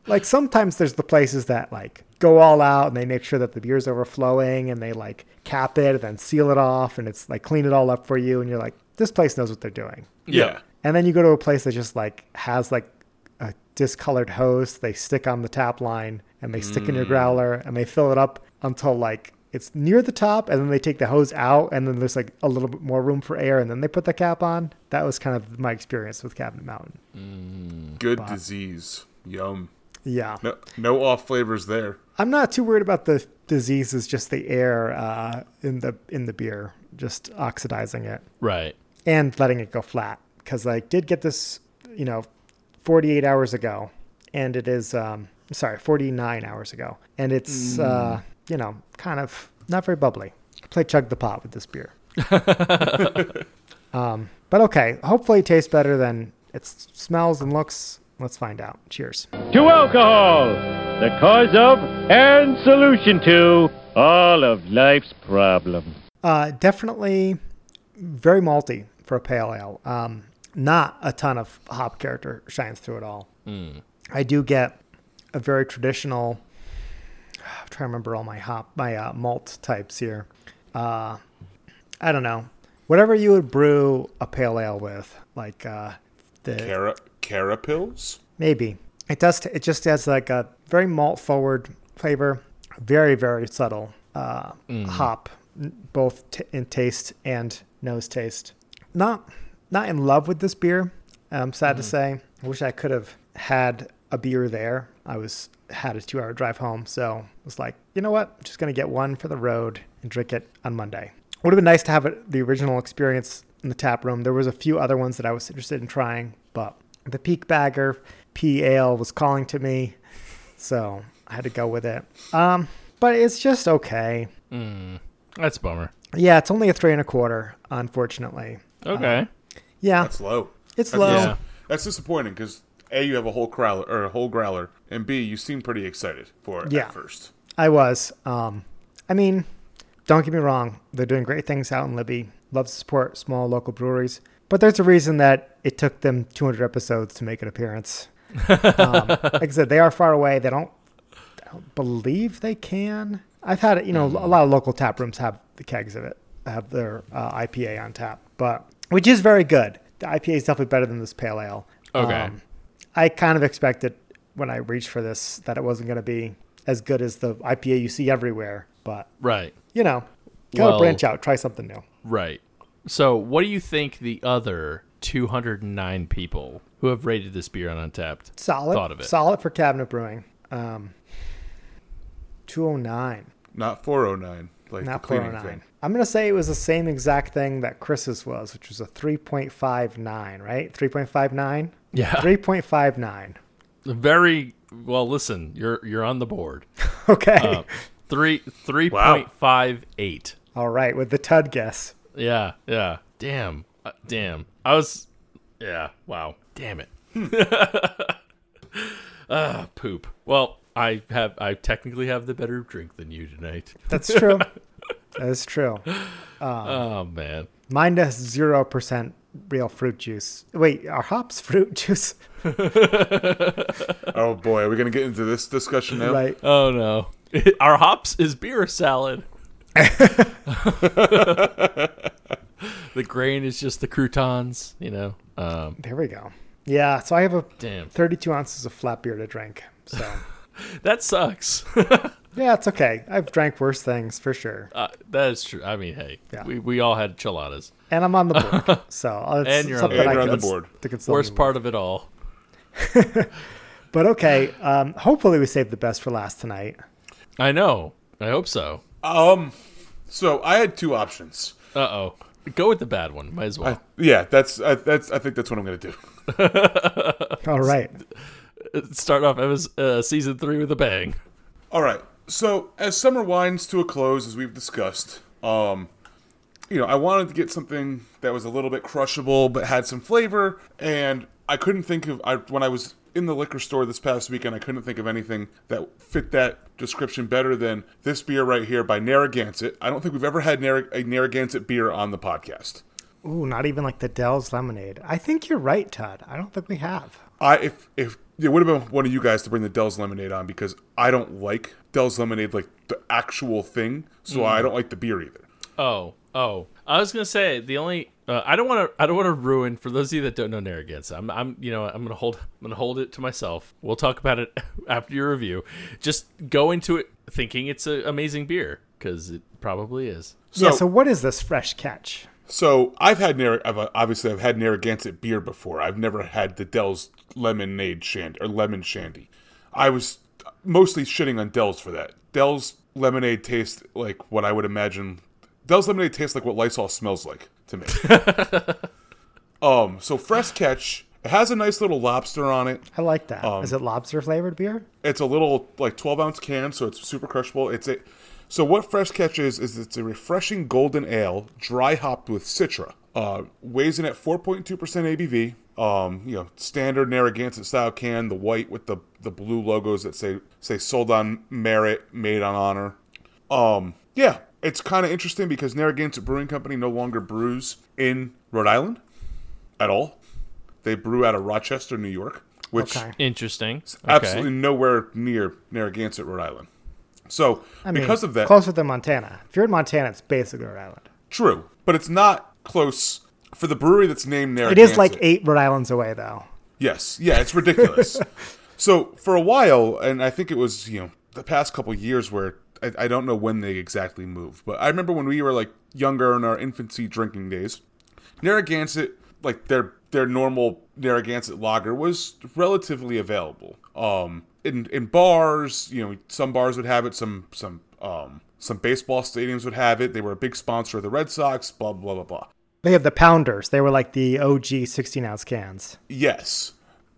Speaker 3: Like sometimes there's the places that like go all out and they make sure that the beer's overflowing and they like cap it and then seal it off and it's like clean it all up for you and you're like, this place knows what they're doing.
Speaker 2: Yeah.
Speaker 3: And then you go to a place that just like has like a discolored hose they stick on the tap line and they stick in your growler and they fill it up until like it's near the top and then they take the hose out and then there's like a little bit more room for air and then they put the cap on. That was kind of my experience with Cabinet Mountain.
Speaker 2: Good disease. Yum.
Speaker 3: Yeah.
Speaker 2: No, no off flavors there.
Speaker 3: I'm not too worried about the disease; diseases, just the air uh, in the in the beer, just oxidizing it
Speaker 1: Right.
Speaker 3: and letting it go flat. Because I did get this, you know, 48 hours ago, and it is um, sorry, 49 hours ago, and it's uh, you know kind of not very bubbly. I play chug the pot with this beer. um, but okay, hopefully it tastes better than it smells and looks. Let's find out. Cheers.
Speaker 5: to alcohol, the cause of and solution to all of life's problems.
Speaker 3: Uh, definitely very malty for a pale ale. Um, not a ton of hop character shines through it all. I do get a very traditional. I'm trying to remember all my hop, my uh, malt types here. Uh, I don't know. Whatever you would brew a pale ale with, like uh, the
Speaker 2: Cara, carapils?
Speaker 3: Maybe it does. T- it just has like a very malt forward flavor, very very subtle uh, hop, both t- in taste and nose taste. Not not in love with this beer. I'm sad to mm-hmm. say. I wish I could have had a beer there. I was had a two hour drive home, so I was like, you know what? I'm just gonna get one for the road and drink it on Monday. Would have been nice to have it, the original experience in the tap room. There was a few other ones that I was interested in trying, but the Peak Bagger P Ale was calling to me, so I had to go with it. Um, but it's just okay.
Speaker 1: Mm, that's a bummer.
Speaker 3: Yeah, it's only a three and a quarter, unfortunately.
Speaker 1: Okay.
Speaker 3: Um, Yeah,
Speaker 2: That's low.
Speaker 3: it's
Speaker 2: That's,
Speaker 3: low.
Speaker 1: Yeah.
Speaker 2: that's disappointing because A, you have a whole growler or a whole growler, and B, you seem pretty excited for it
Speaker 3: Yeah.
Speaker 2: at first.
Speaker 3: I was. Um, I mean, don't get me wrong; they're doing great things out in Libby. Love to support small local breweries, but there's a reason that it took them 200 episodes to make an appearance. um, like I said, they are far away. They don't, I don't believe they can. I've had it. You know, a lot of local tap rooms have the kegs of it, have their uh, IPA on tap, but which is very good. The IPA is definitely better than this pale ale.
Speaker 1: Okay.
Speaker 3: I kind of expected when I reached for this that it wasn't going to be as good as the IPA you see everywhere. But
Speaker 1: Right.
Speaker 3: you know, gotta
Speaker 1: Well-
Speaker 3: branch out, try something new.
Speaker 1: Right. So, what do you think the other 209 people who have rated this beer on Untappd
Speaker 3: Solid,
Speaker 1: thought of it?
Speaker 3: solid for cabinet brewing. Um, two oh nine,
Speaker 2: Not 409, like
Speaker 3: not
Speaker 2: the
Speaker 3: four
Speaker 2: cleaning
Speaker 3: oh nine.
Speaker 2: thing.
Speaker 3: I'm gonna say it was the same exact thing that Chris's was, which was a three point five nine, right? Three point five nine.
Speaker 1: Yeah.
Speaker 3: Three point five nine.
Speaker 1: Very well. Listen, you're you're on the board.
Speaker 3: Okay.
Speaker 1: Uh, three three point five eight.
Speaker 3: All right, with the Tud guess.
Speaker 1: Yeah, yeah. Damn, uh, damn. I was. Yeah. Wow. Damn it. Ah, poop. Well, I have. I technically have the better drink than you tonight.
Speaker 3: That's true. that is true.
Speaker 1: Oh man.
Speaker 3: Mine has zero percent real fruit juice. Wait, are hops fruit juice?
Speaker 2: Oh boy, are we gonna get into this discussion now?
Speaker 3: Right.
Speaker 1: Oh no. Our hops is beer salad. the grain is just the croutons, you know. Um,
Speaker 3: There we go. Yeah, so I have a
Speaker 1: damn,
Speaker 3: 32 ounces of flat beer to drink. So
Speaker 1: that sucks.
Speaker 3: yeah, it's okay. I've drank worse things for sure,
Speaker 1: uh, that is true. I mean, hey,
Speaker 3: Yeah.
Speaker 1: we, we all had chiladas.
Speaker 3: and I'm on the board. So it's
Speaker 1: And you're on the-
Speaker 2: And
Speaker 3: I
Speaker 2: you're on the board.
Speaker 1: Worst part of it all.
Speaker 3: But okay, um, hopefully we saved the best for last tonight.
Speaker 1: I know. I hope so.
Speaker 2: Um, so I had two options.
Speaker 1: Uh oh. Go with the bad one. Might as well.
Speaker 2: Yeah, that's I, that's I think that's what I'm gonna do.
Speaker 3: All right.
Speaker 1: Start off as uh, season three with a bang.
Speaker 2: All right. So as summer winds to a close, as we've discussed, um, you know, I wanted to get something that was a little bit crushable but had some flavor, and I couldn't think of I when I was in the liquor store this past weekend, I couldn't think of anything that fit that description better than this beer right here by Narragansett. I don't think we've ever had Narra- a Narragansett beer on the podcast.
Speaker 3: Ooh, not even like the Del's lemonade. I think you're right, Todd. I don't think we have.
Speaker 2: I if if it would have been one of you guys to bring the Del's lemonade on because I don't like Del's lemonade like the actual thing, so I don't like the beer either.
Speaker 1: Oh, oh. I was gonna say the only uh, I don't want to I don't want to ruin for those of you that don't know Narragansett. I'm I'm you know I'm gonna hold I'm gonna hold it to myself. We'll talk about it after your review. Just go into it thinking it's an amazing beer because it probably is.
Speaker 2: So
Speaker 3: yeah, so what is this fresh catch?
Speaker 2: So I've had Narra- I've, uh, obviously I've had Narragansett beer before. I've never had the Del's lemonade shandy or lemon shandy. I was mostly shitting on Del's for that. Del's lemonade tastes like what I would imagine. Del's lemonade tastes like what Lysol smells like to me. um, so fresh catch. It has a nice little lobster on it.
Speaker 3: I like that.
Speaker 2: Um,
Speaker 3: is it lobster flavored beer?
Speaker 2: It's a little like 12 ounce can, so it's super crushable. It's a so what Fresh Catch is is it's a refreshing golden ale, dry hopped with Citra. Uh, weighs in at 4.2% ABV. Um, you know, standard Narragansett style can, the white with the the blue logos that say say sold on merit, made on honor. Um, yeah, it's kind of interesting because Narragansett Brewing Company no longer brews in Rhode Island at all. They brew out of Rochester, New York, which
Speaker 3: Okay.
Speaker 1: Interesting. Okay.
Speaker 2: absolutely nowhere near Narragansett, Rhode Island. So
Speaker 3: I mean,
Speaker 2: because of that,
Speaker 3: closer than Montana. If you're in Montana, it's basically Rhode Island.
Speaker 2: true, but it's not close for the brewery that's named
Speaker 3: It
Speaker 2: Narragansett.
Speaker 3: is like eight Rhode Islands away, though.
Speaker 2: Yes, yeah, it's ridiculous. so for a while, and I think it was you know the past couple years where I, I don't know when they exactly moved, but I remember when we were like younger in our infancy drinking days, Narragansett, like their their normal Narragansett lager was relatively available. Um, in in bars, you know, some bars would have it, some some um some baseball stadiums would have it. They were a big sponsor of the Red Sox. Blah blah blah blah.
Speaker 3: They have the pounders. They were like the OG 16 ounce cans.
Speaker 2: Yes.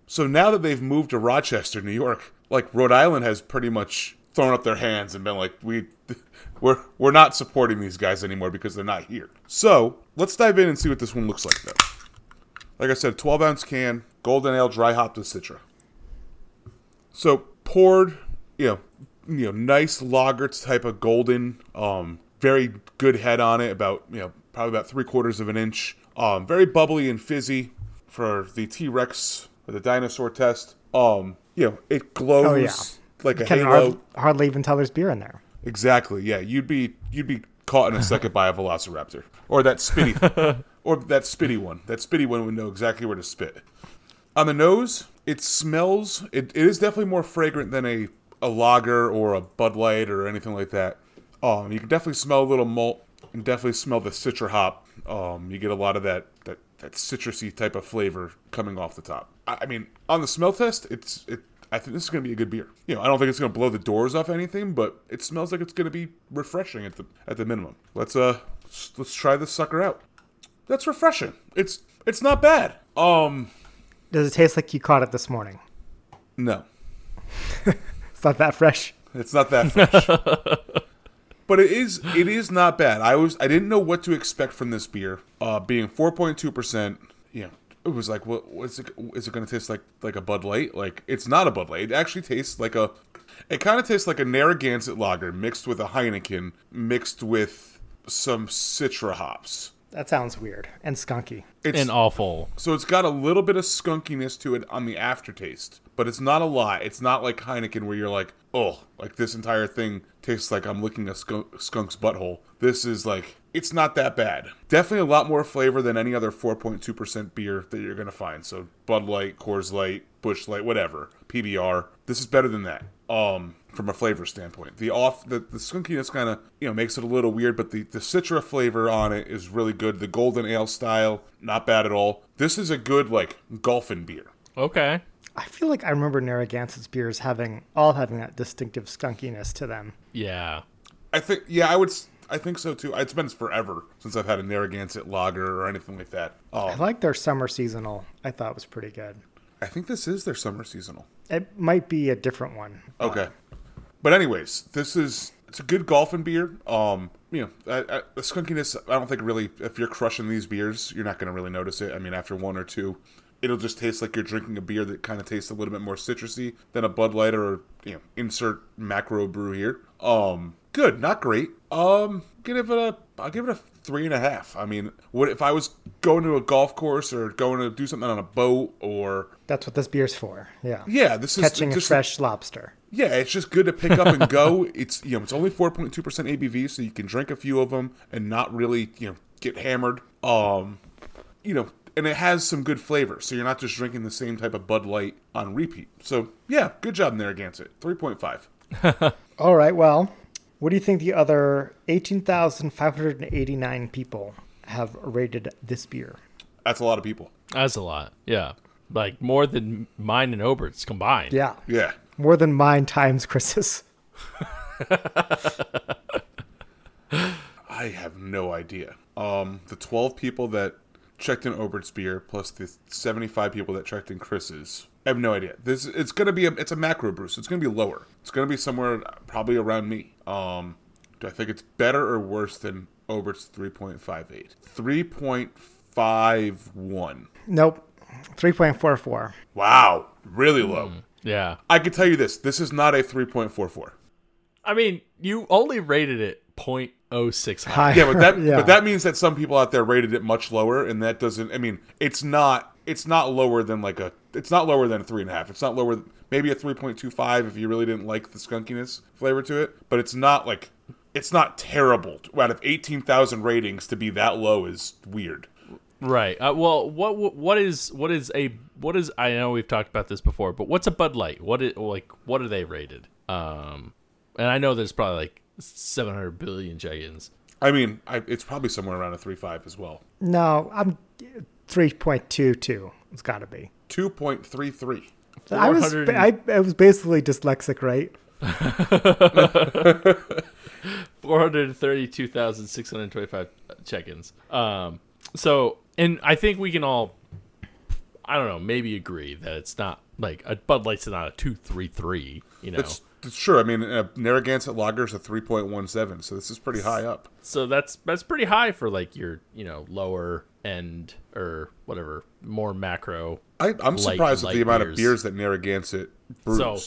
Speaker 2: So now that they've moved to Rochester, New York, like Rhode Island has pretty much thrown up their hands and been like, we, we're we're not supporting these guys anymore because they're not here. So let's dive in and see what this one looks like. Though, like I said, 12 ounce can, golden ale, dry hopped with Citra. So poured, you know, you know, nice lager type of golden, um, very good head on it, about you know, probably about three quarters of an inch. Um, very bubbly and fizzy for the T Rex or the dinosaur test. Um, you know, it glows
Speaker 3: Oh, yeah.
Speaker 2: like a
Speaker 3: Can
Speaker 2: halo.
Speaker 3: hard, hardly even tell there's beer in there.
Speaker 2: Exactly. Yeah, you'd be you'd be caught in a second by a velociraptor or that spitty or that spitty one. That spitty one would know exactly where to spit. On the nose, it smells. It, it is definitely more fragrant than a a lager or a Bud Light or anything like that. Um, you can definitely smell a little malt and definitely smell the citra hop. Um, you get a lot of that that that citrusy type of flavor coming off the top. I, I mean, on the smell test, it's it. I think this is going to be a good beer. You know, I don't think it's going to blow the doors off anything, but it smells like it's going to be refreshing at the at the minimum. Let's uh let's try this sucker out. That's refreshing. It's it's not bad. Um,
Speaker 3: Does it taste like you caught it this morning?
Speaker 2: no.
Speaker 3: It's not that fresh.
Speaker 2: It's not that fresh. but it is it is not bad. I was I didn't know what to expect from this beer. Uh being 4.2%, you know, it was like what what's it is it going to taste like like a Bud Light? Like it's not a Bud Light. It actually tastes like a it kind of tastes like a Narragansett lager mixed with a Heineken mixed with some Citra hops.
Speaker 3: That sounds weird and skunky.
Speaker 2: It's
Speaker 1: and awful.
Speaker 2: so it's got a little bit of skunkiness to it on the aftertaste, but it's not a lot. It's not like Heineken where you're like, oh, like this entire thing tastes like I'm licking a skunk, skunk's butthole. This is like, it's not that bad. Definitely a lot more flavor than any other 4.2% beer that you're going to find. So Bud Light, Coors Light, Busch Light, whatever, PBR. This is better than that. Um, from a flavor standpoint, the off the, the skunkiness kind of you know makes it a little weird, but the the citra flavor on it is really good. The golden ale style, not bad at all. This is a good like golfing beer.
Speaker 1: Okay.
Speaker 3: I feel like I remember Narragansett's beers having all having that distinctive skunkiness to them.
Speaker 1: Yeah.
Speaker 2: I think, yeah, I would. s- I think so too. It's been forever since I've had a Narragansett lager or anything like that.
Speaker 3: I
Speaker 2: Um,
Speaker 3: like their summer seasonal. I thought was pretty good.
Speaker 2: I think this is their summer seasonal.
Speaker 3: It might be a different one.
Speaker 2: Okay, but anyways, this is it's a good golfing beer. Um, you know, I, I, the skunkiness. I don't think really. If you're crushing these beers, you're not going to really notice it. I mean, after one or two, it'll just taste like you're drinking a beer that kind of tastes a little bit more citrusy than a Bud Light or you know, insert macro brew here. Um, good, not great. Um, give it a. I'll give it a three and a half. I mean, what if I was going to a golf course or going to do something on a boat or
Speaker 3: That's what this beer's for. Yeah.
Speaker 2: yeah, this is
Speaker 3: Catching a
Speaker 2: just
Speaker 3: fresh lobster.
Speaker 2: yeah, it's just good to pick up and go. It's you know it's only four point two percent ABV, so you can drink a few of them and not really you know get hammered. Um, you know, and it has some good flavor, so you're not just drinking the same type of Bud Light on repeat. So yeah, good job Narragansett. Three point five.
Speaker 3: All right. Well, what do you think the other 18,589 people have rated this beer?
Speaker 2: That's a lot of people.
Speaker 1: That's a lot. Yeah. Like more than mine and Obert's combined.
Speaker 3: Yeah.
Speaker 2: Yeah,
Speaker 3: More than mine times Chris's.
Speaker 2: I have no idea. Um, the twelve people that checked in Obert's beer plus the seventy five people that checked in Chris's. I have no idea. This it's gonna be a it's a macro brew, so it's gonna be lower. It's gonna be somewhere probably around me. Um, do I think it's better or worse than Obert's three point five eight? Three point five one.
Speaker 3: Nope. 3.44.
Speaker 2: Wow, really low. Mm-hmm.
Speaker 1: Yeah.
Speaker 2: I can tell you this: this is not a three point four four.
Speaker 1: I mean, you only rated it 0.06 high.
Speaker 3: High.
Speaker 2: Yeah, but that
Speaker 3: Yeah.
Speaker 2: but that means that some people out there rated it much lower, and that doesn't. I mean, it's not it's not lower than like a it's not lower than a three and a half. It's not lower maybe a three point two five if you really didn't like the skunkiness flavor to it, but it's not like it's not terrible. Out of eighteen thousand ratings to be that low is weird.
Speaker 1: Right. Uh, well, what what what is what is a what is I know we've talked about this before, but what's a Bud Light? What is like what are they rated? Um, and I know there's probably like 700 billion check-ins.
Speaker 2: I mean, I, it's probably somewhere around a three five as well.
Speaker 3: No, I'm 3.22. It's got to be.
Speaker 2: Two point three three.
Speaker 3: I was I, I was basically dyslexic, right?
Speaker 1: 432,625 check-ins. Um, so, and I think we can all, I don't know, maybe agree that it's not like a Bud Light's not a two three three. You know,
Speaker 2: It's, it's true. I mean, uh, Narragansett Lager is a three point one seven, so this is pretty high up.
Speaker 1: so that's that's pretty high for like your you know lower end or whatever more macro.
Speaker 2: I, I'm
Speaker 1: Light-
Speaker 2: surprised at the amount of
Speaker 1: beers.
Speaker 2: beers that Narragansett brews.
Speaker 1: So,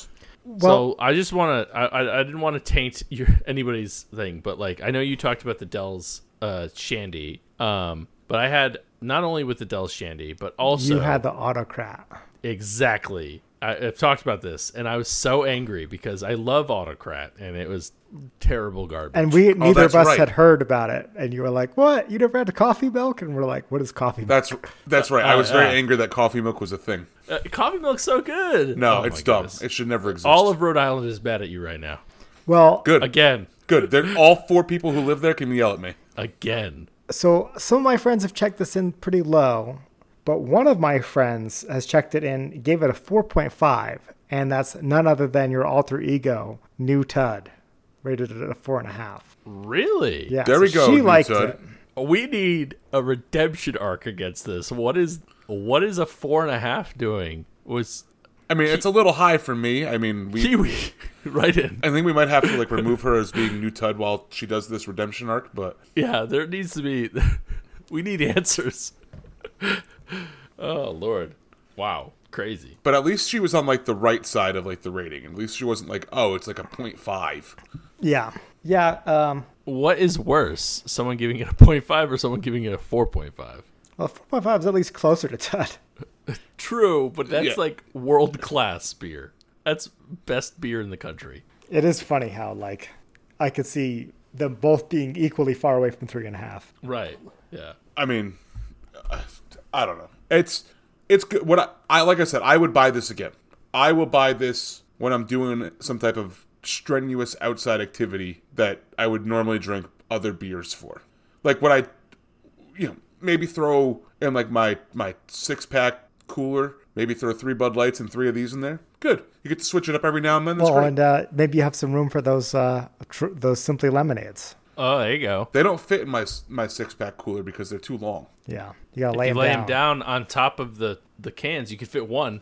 Speaker 3: Well-
Speaker 1: so I just want to. I, I I didn't want to taint your anybody's thing, but like I know you talked about the Del's uh, Shandy, um, but I had not only with the Del's Shandy, but also
Speaker 3: you had the autocrat.
Speaker 1: exactly. I, I've talked about this, and I was so angry because I love Autocrat, and it was terrible garbage.
Speaker 3: And we neither
Speaker 2: that's
Speaker 3: of us
Speaker 2: right.
Speaker 3: had heard about it. And you were like, "What? You never had a coffee milk?" And we're like, "What is coffee milk?"
Speaker 2: That's that's right. I was very
Speaker 1: uh,
Speaker 2: angry that coffee milk was a thing.
Speaker 1: uh, coffee milk's so good.
Speaker 2: No,
Speaker 1: Oh
Speaker 2: it's dumb.
Speaker 1: goodness.
Speaker 2: It should never exist.
Speaker 1: All of Rhode Island is mad at you right now.
Speaker 3: Well,
Speaker 2: good.
Speaker 1: Again,
Speaker 2: Good. They're all four people who live there can yell at me.
Speaker 1: Again.
Speaker 3: So some of my friends have checked this in pretty low, but one of my friends has checked it in, gave it a 4.5, and that's none other than your alter ego, New Tud, rated it at a four and a half.
Speaker 1: Really?
Speaker 3: Yeah,
Speaker 2: There
Speaker 3: so
Speaker 2: we go,
Speaker 3: She
Speaker 2: New
Speaker 3: liked
Speaker 2: Tud.
Speaker 3: it.
Speaker 1: We need a redemption arc against this. What is what is a four and a half doing? Was
Speaker 2: I mean, it's a little high for me. I mean, we.
Speaker 1: Kiwi right in?
Speaker 2: I think we might have to like remove her as being new Tud while she does this redemption arc, but
Speaker 1: Yeah, there needs to be. We need answers. oh Lord! Wow, crazy.
Speaker 2: but at least she was on like the right side of like the rating. At least she wasn't like, oh, it's like a 0.5.
Speaker 3: Yeah. Yeah. Um,
Speaker 1: What is worse, someone giving it a 0.5 or someone giving it a 4.5?
Speaker 3: well, 4.5 is at least closer to Tud.
Speaker 1: True, but that's
Speaker 2: Yeah.
Speaker 1: like world class beer. That's best beer in the country.
Speaker 3: It is funny how, like, I could see them both being equally far away from three and a half.
Speaker 1: Right. Yeah.
Speaker 2: I mean, uh, I don't know. It's it's good. What I, I like I said, I would buy this again. I will buy this when I'm doing some type of strenuous outside activity that I would normally drink other beers for. Like when I, you know, maybe throw in like my my six pack cooler. Maybe throw three Bud Lights and three of these in there. Good. You get to switch it up every now and then. That's
Speaker 3: Well,
Speaker 2: great.
Speaker 3: and uh, maybe you have some room for those uh, tr- those simply lemonades.
Speaker 1: Oh, there you go.
Speaker 2: they don't fit in my my six pack cooler because they're too long.
Speaker 3: Yeah, you gotta lay
Speaker 1: you
Speaker 3: them
Speaker 1: lay
Speaker 3: down.
Speaker 1: them down on top of the the cans, you could fit one.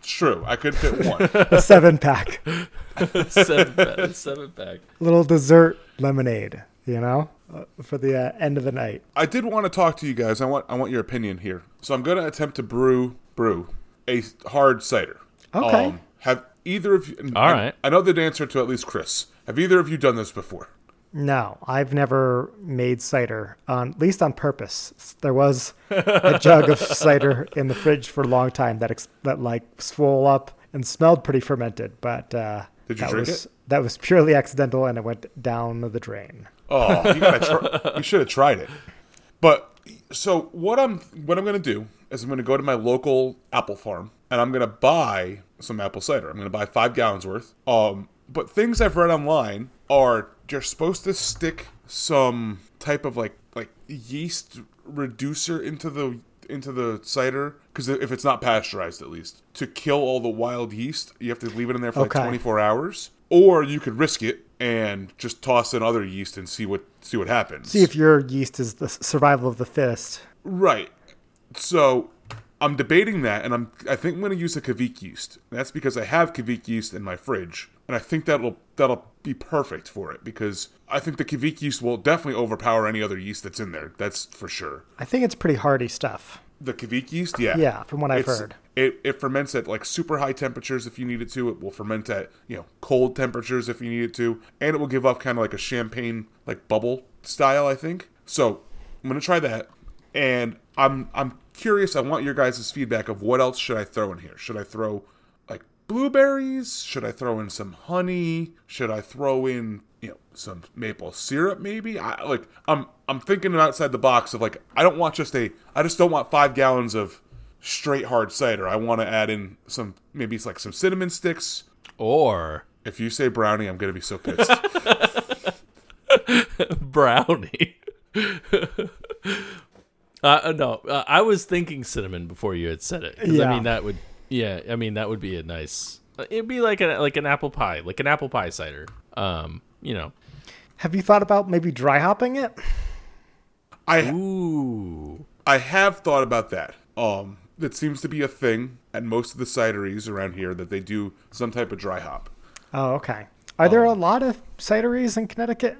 Speaker 2: It's true. I could fit one.
Speaker 3: A seven pack,
Speaker 1: seven, pa- seven pack.
Speaker 3: little dessert lemonade. You know, uh, for the uh, end of the night.
Speaker 2: I did want to talk to you guys. I want I want your opinion here. So I'm going to attempt to brew brew a hard cider.
Speaker 3: Okay.
Speaker 2: have either of you?
Speaker 1: All
Speaker 2: I,
Speaker 1: right.
Speaker 2: I know the answer to at least Chris. Have either of you done this before?
Speaker 3: No, I've never made cider, on, at least on purpose. There was a jug of cider in the fridge for a long time that ex- that like swole up and smelled pretty fermented, but uh,
Speaker 2: Did you
Speaker 3: that
Speaker 2: drink
Speaker 3: was
Speaker 2: it?
Speaker 3: that was purely accidental and it went down the drain.
Speaker 2: Oh, you gotta you should have tried it. But so what I'm what I'm gonna do is I'm gonna go to my local apple farm and I'm gonna buy some apple cider. I'm gonna buy five gallons worth. Um, but things I've read online are you're supposed to stick some type of like like yeast reducer into the into the cider because if it's not pasteurized at least to kill all the wild yeast you have to leave it in there for
Speaker 3: Okay.
Speaker 2: like 24 hours or you could risk it and just toss in other yeast and see what see what happens
Speaker 3: See if your yeast is the survival of the fist
Speaker 2: Right. So I'm debating that, and I'm I think I'm going to use a Kveik yeast. That's because I have Kveik yeast in my fridge, and I think that'll that'll be perfect for it because I think the Kveik yeast will definitely overpower any other yeast that's in there. That's for sure.
Speaker 3: I think it's pretty hardy stuff.
Speaker 2: The Kveik yeast, yeah,
Speaker 3: Yeah, from what I've
Speaker 2: It's-
Speaker 3: heard.
Speaker 2: It, it ferments at like super high temperatures if you need it to. It will ferment at you know cold temperatures if you need it to, and it will give off kind of like a champagne like bubble style. I think so. I'm gonna try that, and I'm I'm curious. I want your guys' feedback of what else should I throw in here. Should I throw like blueberries? Should I throw in some honey? Should I throw in you know some maple syrup maybe? I like I'm I'm thinking outside the box of like I don't want just a I just don't want five gallons of straight hard cider. I want to add in some maybe it's like some cinnamon sticks.
Speaker 1: Or
Speaker 2: If you say brownie, I'm gonna be so pissed.
Speaker 1: brownie. Uh, no, uh, I was thinking cinnamon before you had said it. 'cause
Speaker 3: Yeah.
Speaker 1: I mean that would, yeah, I mean that would be a nice. uh, It'd be like a like an apple pie, like an apple pie cider. Um, you know.
Speaker 3: Have you thought about maybe dry hopping it?
Speaker 2: I
Speaker 1: Ooh.
Speaker 2: I have thought about that. Um, that seems to be a thing at most of the cideries around here that they do some type of dry hop.
Speaker 3: Oh, okay. Are there a lot of cideries in Connecticut?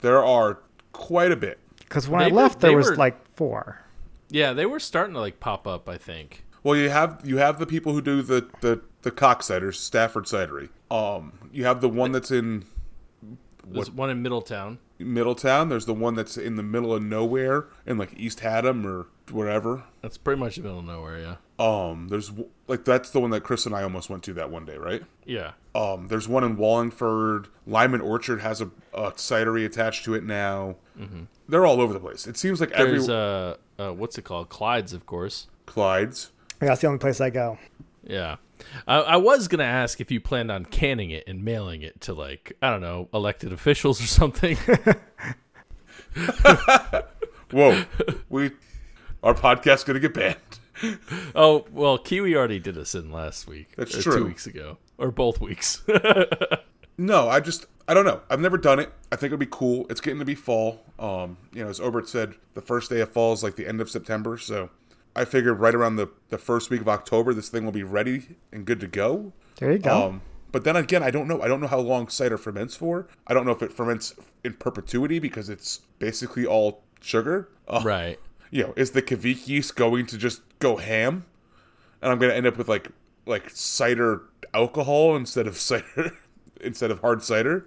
Speaker 2: There are quite a bit.
Speaker 3: Because when
Speaker 1: They
Speaker 3: I
Speaker 1: were-
Speaker 3: left, there was
Speaker 1: were-
Speaker 3: like four.
Speaker 1: Yeah, they were starting to like pop up. I think.
Speaker 2: Well, you have you have the people who do the the the cock ciders, Stafford Cidery. Um, you have the one that's in
Speaker 1: There's one in Middletown.
Speaker 2: Middletown. There's the one that's in the middle of nowhere in like East Haddam or whatever.
Speaker 1: That's pretty much the middle of nowhere. Yeah.
Speaker 2: Um, there's like that's the one that Chris and I almost went to that one day, right?
Speaker 1: Yeah.
Speaker 2: Um, there's one in Wallingford. Lyman Orchard has a, a cidery attached to it now. They're all over the place. It seems like every
Speaker 1: There's uh, uh, what's it called? Clyde's, of course.
Speaker 2: Clyde's.
Speaker 3: That's the only place I go.
Speaker 1: Yeah. I, I was gonna ask if you planned on canning it and mailing it to like I don't know elected officials or something.
Speaker 2: Whoa, we our podcast's gonna get banned.
Speaker 1: oh well, Kiwi already did a in last week.
Speaker 2: That's true.
Speaker 1: Two weeks ago, or both weeks.
Speaker 2: No, I just I don't know. I've never done it. I think it'd be cool. It's getting to be fall. Um, you know, as Obert said, the first day of fall is like the end of September, so I figured right around the the first week of October, this thing will be ready and good to go.
Speaker 3: There you go.
Speaker 2: Um, but then again, I don't know. I don't know how long cider ferments for. I don't know if it ferments in perpetuity because it's basically all sugar. Uh,
Speaker 1: right.
Speaker 2: You know, is the Kveik yeast going to just go ham, and I'm going to end up with like like cider alcohol instead of cider instead of hard cider?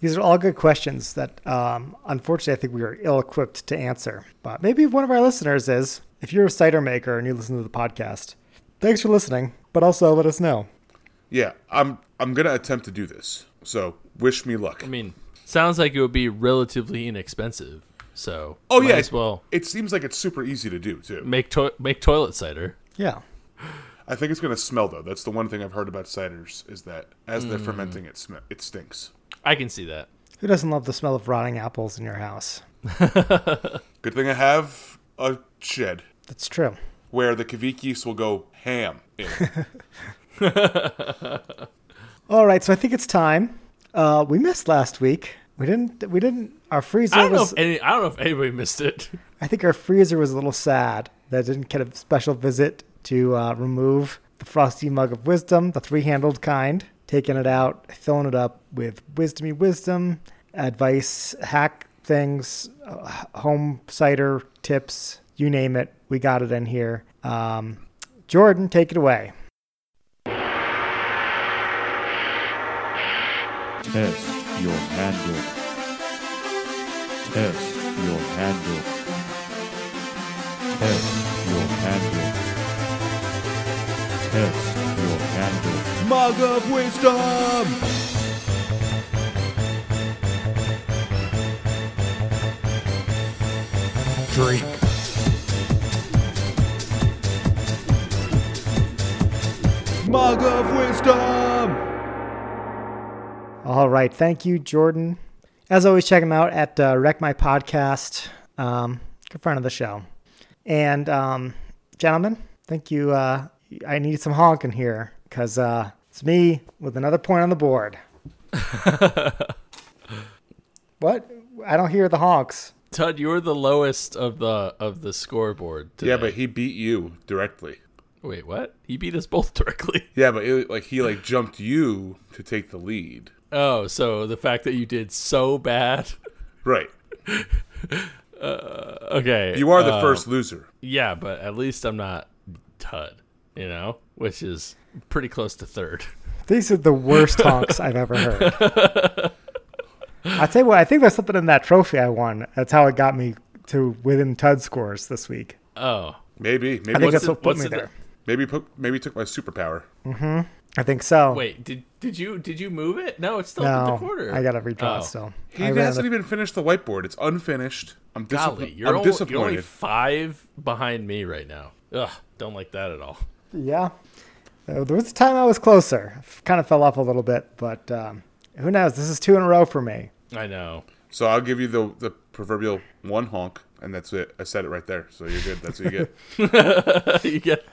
Speaker 3: These are all good questions that, um, unfortunately, I think we are ill equipped to answer. But maybe one of our listeners is. If you're a cider maker and you listen to the podcast, thanks for listening. But also let us know.
Speaker 2: Yeah, I'm I'm gonna attempt to do this. So wish me luck.
Speaker 1: I mean, sounds like it would be relatively inexpensive. So
Speaker 2: oh
Speaker 1: might
Speaker 2: yeah,
Speaker 1: as well
Speaker 2: It seems like it's super easy to do too.
Speaker 1: make to- make toilet cider.
Speaker 3: Yeah.
Speaker 2: I think it's gonna smell though. That's the one thing I've heard about ciders is that as
Speaker 1: Hmm.
Speaker 2: they're fermenting, it sm- it stinks.
Speaker 1: I can see that.
Speaker 3: Who doesn't love the smell of rotting apples in your house?
Speaker 2: Good thing I have a shed
Speaker 3: That's true.
Speaker 2: where the Kveik yeast will go ham.
Speaker 3: All right, so I think it's time. Uh, we missed last week. We didn't. We didn't. Our freezer
Speaker 1: I don't know
Speaker 3: was.
Speaker 1: if any, I don't know if anybody missed it.
Speaker 3: I think our freezer was a little sad that it didn't get a special visit to uh, remove the frosty mug of wisdom, the three-handled kind, taking it out, filling it up with wisdomy wisdom, advice, hack things, uh, home cider tips, you name it. We got it in here. Um, Jordan, take it away.
Speaker 5: Test your handle. Test your handle. Test your handle. Test your handle.
Speaker 4: Mug of wisdom. Drink. Mug of wisdom.
Speaker 3: All right. Thank you, Jordan. As always, check him out at uh, Wreck My Podcast. Um, good friend of the show. And, um, gentlemen, thank you. Uh, I need some honking here because uh, it's me with another point on the board. what? I don't hear the honks.
Speaker 1: Tud, you're the lowest of the of the scoreboard. Today.
Speaker 2: yeah, but he beat you directly.
Speaker 1: wait, what? He beat us both directly.
Speaker 2: Yeah, but it, like he like jumped you to take the lead.
Speaker 1: Oh, so the fact that you did so bad.
Speaker 2: Right.
Speaker 1: Okay,
Speaker 2: You are the
Speaker 1: uh,
Speaker 2: first loser.
Speaker 1: Yeah, but at least I'm not Tud. You know, which is pretty close to third.
Speaker 3: These are the worst honks I've ever heard. I tell you what, I think there's something in that trophy I won. That's how it got me to within Tud scores this week.
Speaker 1: Oh,
Speaker 2: Maybe. Maybe.
Speaker 3: I think
Speaker 2: what's
Speaker 3: that's
Speaker 2: it-
Speaker 3: what put
Speaker 1: what's
Speaker 3: me
Speaker 1: it-
Speaker 3: there.
Speaker 2: maybe put, maybe took my superpower. Mm-hmm.
Speaker 3: I think so.
Speaker 1: wait, did did you did you move it? No, it's still at the
Speaker 3: no,
Speaker 1: corner.
Speaker 3: I got to redraw
Speaker 1: Oh.
Speaker 3: still.
Speaker 2: He
Speaker 3: I
Speaker 2: hasn't
Speaker 3: the-
Speaker 2: even finished the whiteboard. It's unfinished. I'm, disap-
Speaker 1: Golly, you're,
Speaker 2: I'm
Speaker 1: only, you're only five behind me right now. Ugh, don't like that at all.
Speaker 3: Yeah. Uh, there was a time I was closer. Kind of fell off a little bit, but um, who knows? This is two in a row for me.
Speaker 1: I know.
Speaker 2: So I'll give you the the proverbial one honk, and that's it. I said it right there. So you're good. That's what you get.
Speaker 1: you get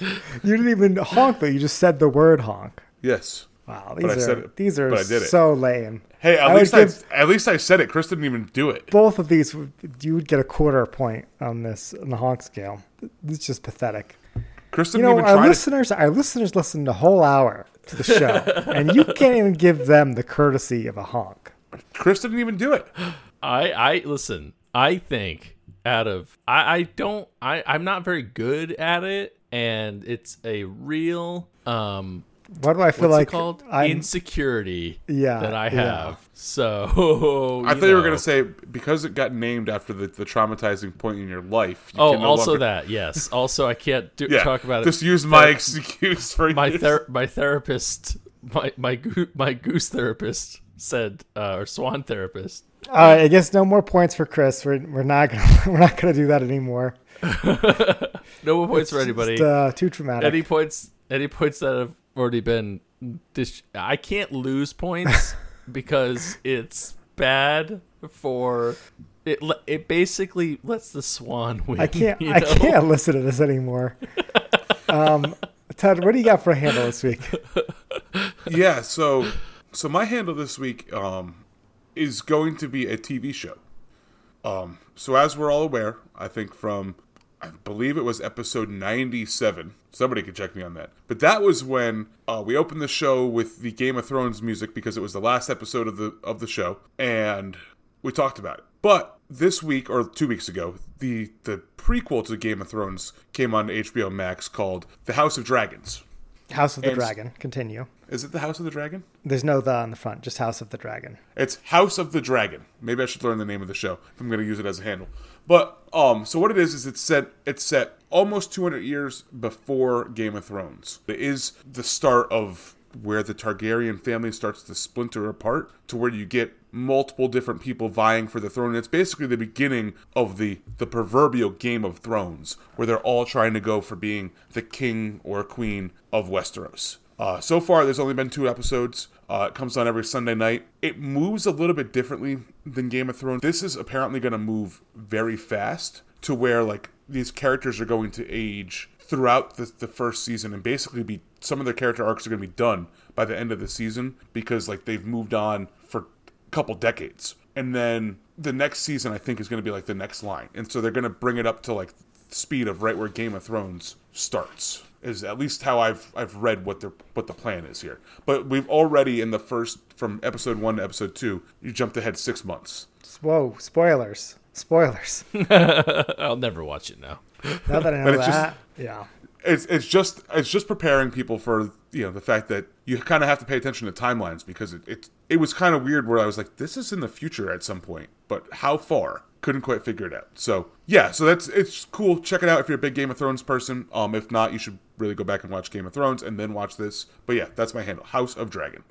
Speaker 3: You didn't even honk, though. You just said the word honk.
Speaker 2: yes.
Speaker 3: Wow,
Speaker 2: But I
Speaker 3: these
Speaker 2: said
Speaker 3: are
Speaker 2: it.
Speaker 3: these are
Speaker 2: But I did it.
Speaker 3: so lame.
Speaker 2: Hey, at
Speaker 3: I
Speaker 2: least I at least I said it. Chris didn't even do it.
Speaker 3: Both of these, you would get a quarter point on this on the honk scale. It's just pathetic.
Speaker 2: Chris
Speaker 3: You
Speaker 2: didn't
Speaker 3: know,
Speaker 2: even
Speaker 3: our
Speaker 2: try to.
Speaker 3: listeners, our listeners listen to a whole hour to the show, and you can't even give them the courtesy of a honk.
Speaker 2: Chris didn't even do it.
Speaker 1: I I listen. I think out of I I don't I I'm not very good at it, and it's a real um
Speaker 3: What do I feel
Speaker 1: what's
Speaker 3: like?
Speaker 1: it called
Speaker 3: I'm,
Speaker 1: insecurity
Speaker 3: Yeah,
Speaker 1: that I
Speaker 3: yeah.
Speaker 1: have. So
Speaker 2: I thought you were gonna say because it got named after the, the traumatizing point in your life. You
Speaker 1: Oh,
Speaker 2: can no
Speaker 1: also
Speaker 2: longer-
Speaker 1: that yes. Also, I can't do,
Speaker 2: Yeah,
Speaker 1: talk about
Speaker 2: just
Speaker 1: it.
Speaker 2: Just use my excuse for
Speaker 1: my ther- my therapist, my my goo- my goose therapist said, uh, or swan therapist.
Speaker 3: All right, I guess no more points for Chris. We're, we're not gonna we're not gonna do that anymore.
Speaker 1: No more points for anybody.
Speaker 3: Just, uh, too traumatic.
Speaker 1: Any points? any points that have already been dis- I can't lose points because it's bad for it. It basically lets the swan win.
Speaker 3: I can't.
Speaker 1: you
Speaker 3: I can't listen to this anymore. Um, Ted, what do you got for a handle this week?
Speaker 2: yeah, so so my handle this week um, is going to be a TV show. Um, so as we're all aware, I think from I believe it was episode 97. Somebody could check me on that. But that was when uh, we opened the show with the Game of Thrones music because it was the last episode of the of the show, and we talked about it. But this week or two weeks ago, the the prequel to Game of Thrones came on HBO Max called The House of Dragons.
Speaker 3: House of the
Speaker 2: And-
Speaker 3: Dragon. Continue.
Speaker 2: Is it The House of the Dragon?
Speaker 3: There's no the on the front, just House of the Dragon.
Speaker 2: It's House of the Dragon. Maybe I should learn the name of the show if I'm going to use it as a handle. But um, so what it is is it's set it's set almost 200 years before Game of Thrones. It is the start of where the Targaryen family starts to splinter apart to where you get multiple different people vying for the throne. It's basically the beginning of the the proverbial Game of Thrones, where they're all trying to go for being the king or queen of Westeros. Uh, so far, there's only been two episodes. Uh, it comes on every Sunday night. It moves a little bit differently than Game of Thrones. This is apparently going to move very fast to where like these characters are going to age throughout the, the first season and basically be some of their character arcs are going to be done by the end of the season because like they've moved on for a couple decades. And then the next season I think is going to be like the next line. And so they're going to bring it up to like speed of right where Game of Thrones starts. Is at least how I've I've read what the what the plan is here. But we've already in the first from episode 1 to episode 2, you jumped ahead 6 months.
Speaker 3: Whoa! Spoilers! Spoilers!
Speaker 1: I'll never watch it now.
Speaker 3: Now that I know
Speaker 2: But it's just-
Speaker 3: that, yeah.
Speaker 2: it's it's just it's just preparing people for you know the fact that you kind of have to pay attention to timelines because it it, it was kind of weird where I was like this is in the future at some point but how far couldn't quite figure it out so yeah so that's it's cool check it out if you're a big Game of Thrones person um if not you should really go back and watch Game of Thrones and then watch this but yeah that's my handle House of Dragon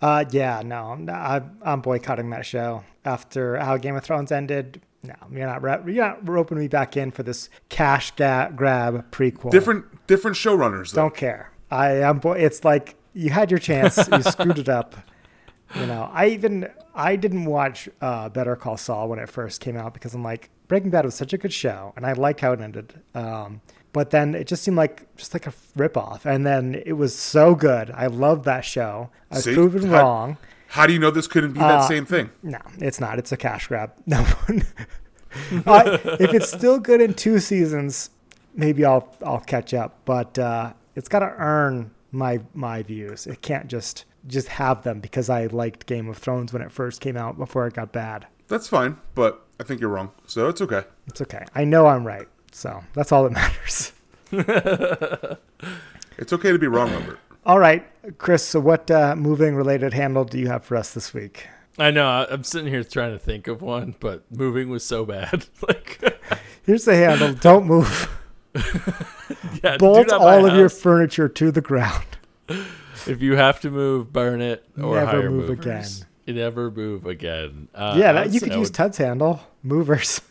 Speaker 3: Uh, yeah, no, I'm, I'm boycotting that show after how Game of Thrones ended. No, you're not. You're not roping me back in for this cash ga- grab prequel.
Speaker 2: different different showrunners though
Speaker 3: Don't care. I am. Boy, it's like you had your chance. You screwed it up. You know. I even I didn't watch uh, Better Call Saul when it first came out because I'm like Breaking Bad was such a good show and I liked how it ended. Um, but then it just seemed like just like a ripoff. And then it was so good. I loved that show. I was
Speaker 2: See?
Speaker 3: proven
Speaker 2: How-
Speaker 3: wrong.
Speaker 2: how do you know this couldn't be that same thing
Speaker 3: No, it's not. It's a cash grab. No one. uh, if it's still good in two seasons, maybe I'll I'll catch up. But uh, it's got to earn my my views. It can't just just have them because I liked Game of Thrones when it first came out before it got bad.
Speaker 2: that's fine but I think you're wrong so it's okay
Speaker 3: It's okay. I know I'm right. So that's all that matters.
Speaker 2: it's okay to be wrong Robert
Speaker 3: All right, Chris. So what uh, moving related handle do you have for us this week?
Speaker 1: I know. I- I'm sitting here trying to think of one, but moving was so bad. like,
Speaker 3: Here's the handle. Don't move.
Speaker 1: yeah,
Speaker 3: Bolt
Speaker 1: not
Speaker 3: all
Speaker 1: a
Speaker 3: of your furniture to the ground.
Speaker 1: If you have to move, burn it or
Speaker 3: Never
Speaker 1: hire
Speaker 3: move
Speaker 1: movers.
Speaker 3: again.
Speaker 1: You never move again. Uh,
Speaker 3: Yeah, that, you could use
Speaker 1: would-
Speaker 3: Tud's handle. Movers.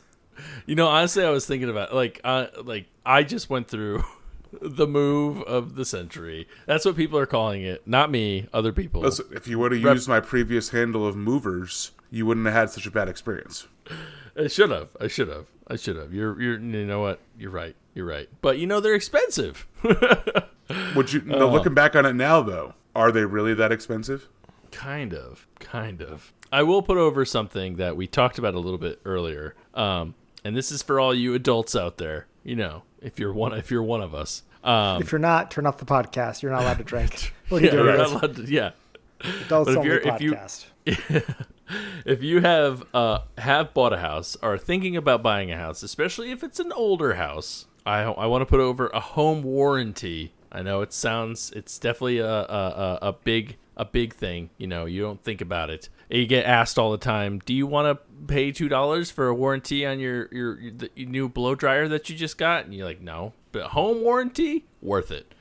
Speaker 1: You know, honestly, I was thinking about like, uh, like I just went through the move of the century. That's what people are calling it, not me. Other people.
Speaker 2: Listen, if you would have
Speaker 1: Rep-
Speaker 2: used my previous handle of movers, you wouldn't have had such a bad experience.
Speaker 1: I should have. I should have. I should have. You're. You're. You know what? You're right. You're right. But you know they're expensive.
Speaker 2: Would you? no, looking back on it now, though, are they really that expensive?
Speaker 1: Kind of, kind of. I will put over something that we talked about a little bit earlier. Um, and this is for all you adults out there. You know, if you're one, if you're one of us. Um,
Speaker 3: If you're not, turn off the podcast. You're not allowed to drink. What are
Speaker 1: yeah,
Speaker 3: doing?
Speaker 1: you're not allowed to- yeah.
Speaker 3: Adults
Speaker 1: but if
Speaker 3: only
Speaker 1: you're- if you-
Speaker 3: podcast.
Speaker 1: If you have uh have bought a house or are thinking about buying a house, especially if it's an older house, I I want to put over a home warranty. I know it sounds it's definitely a a, a, big a big thing. You know, you don't think about it. You get asked all the time, "Do you want to pay two dollars for a warranty on your your, your the new blow dryer that you just got?" And you're like, "No." But home warranty, worth it.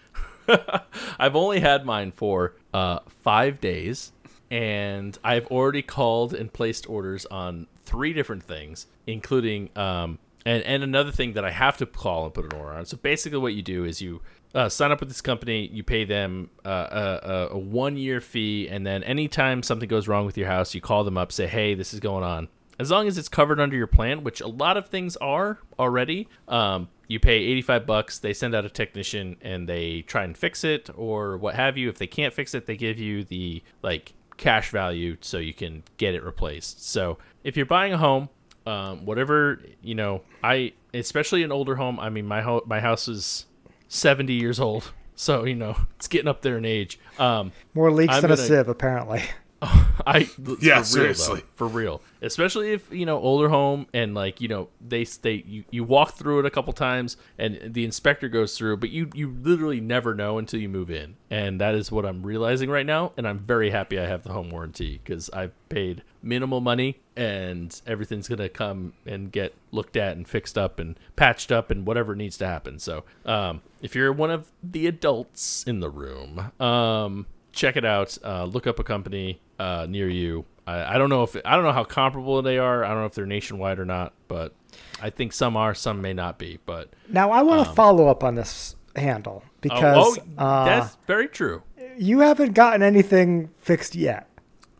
Speaker 1: I've only had mine for uh, five days, and I've already called and placed orders on three different things, including um, and and another thing that I have to call and put an order on. So basically, what you do is you uh, sign up with this company, you pay them uh, a, a one year fee, and then anytime something goes wrong with your house, you call them up, say, "Hey, this is going on." As long as it's covered under your plan, which a lot of things are already, um, you pay 85 bucks. They send out a technician and they try and fix it or what have you. If they can't fix it, they give you the like cash value so you can get it replaced. So if you're buying a home, um, whatever you know, I especially an older home. I mean, my ho- my house is 70 years old, so you know it's getting up there in age. Um,
Speaker 3: More leaks
Speaker 1: I'm
Speaker 3: than a
Speaker 1: gonna-
Speaker 3: sieve, apparently.
Speaker 1: I
Speaker 2: Yeah,
Speaker 1: for real, though,
Speaker 2: seriously.
Speaker 1: for real. Especially if you know older home and like you know they they you, you walk through it a couple times and the inspector goes through, but you you literally never know until you move in, and that is what I'm realizing right now. And I'm very happy I have the home warranty because I've paid minimal money and everything's gonna come and get looked at and fixed up and patched up and whatever needs to happen. So um, if you're one of the adults in the room, um, check it out. Uh, look up a company uh, near you. I, I don't know if I don't know how comparable they are. I don't know if they're nationwide or not, but I think some are, some may not be. But
Speaker 3: Now, I want to follow up on this handle
Speaker 1: oh,
Speaker 3: because
Speaker 1: oh,
Speaker 3: uh,
Speaker 1: that's very true.
Speaker 3: you haven't gotten anything fixed yet.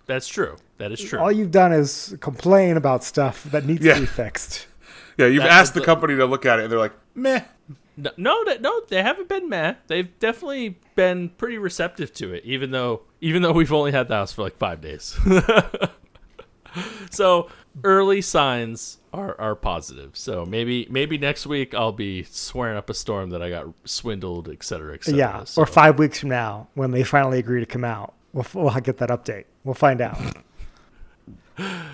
Speaker 1: That's true. That is true.
Speaker 3: All you've done is complain about stuff that needs
Speaker 2: Yeah.
Speaker 3: to be fixed.
Speaker 2: Yeah, you've
Speaker 1: That-
Speaker 2: asked the
Speaker 1: the-
Speaker 2: company to look at it, and they're like, meh.
Speaker 1: No, no, no, they haven't been mad. They've definitely been pretty receptive to it, even though even though we've only had the house for like five days. so early signs are, are positive. So maybe maybe next week I'll be swearing up a storm that I got swindled, et cetera, et cetera.
Speaker 3: Yeah,
Speaker 1: So-
Speaker 3: or five weeks from now when they finally agree to come out, we'll, we'll get that update. We'll find out.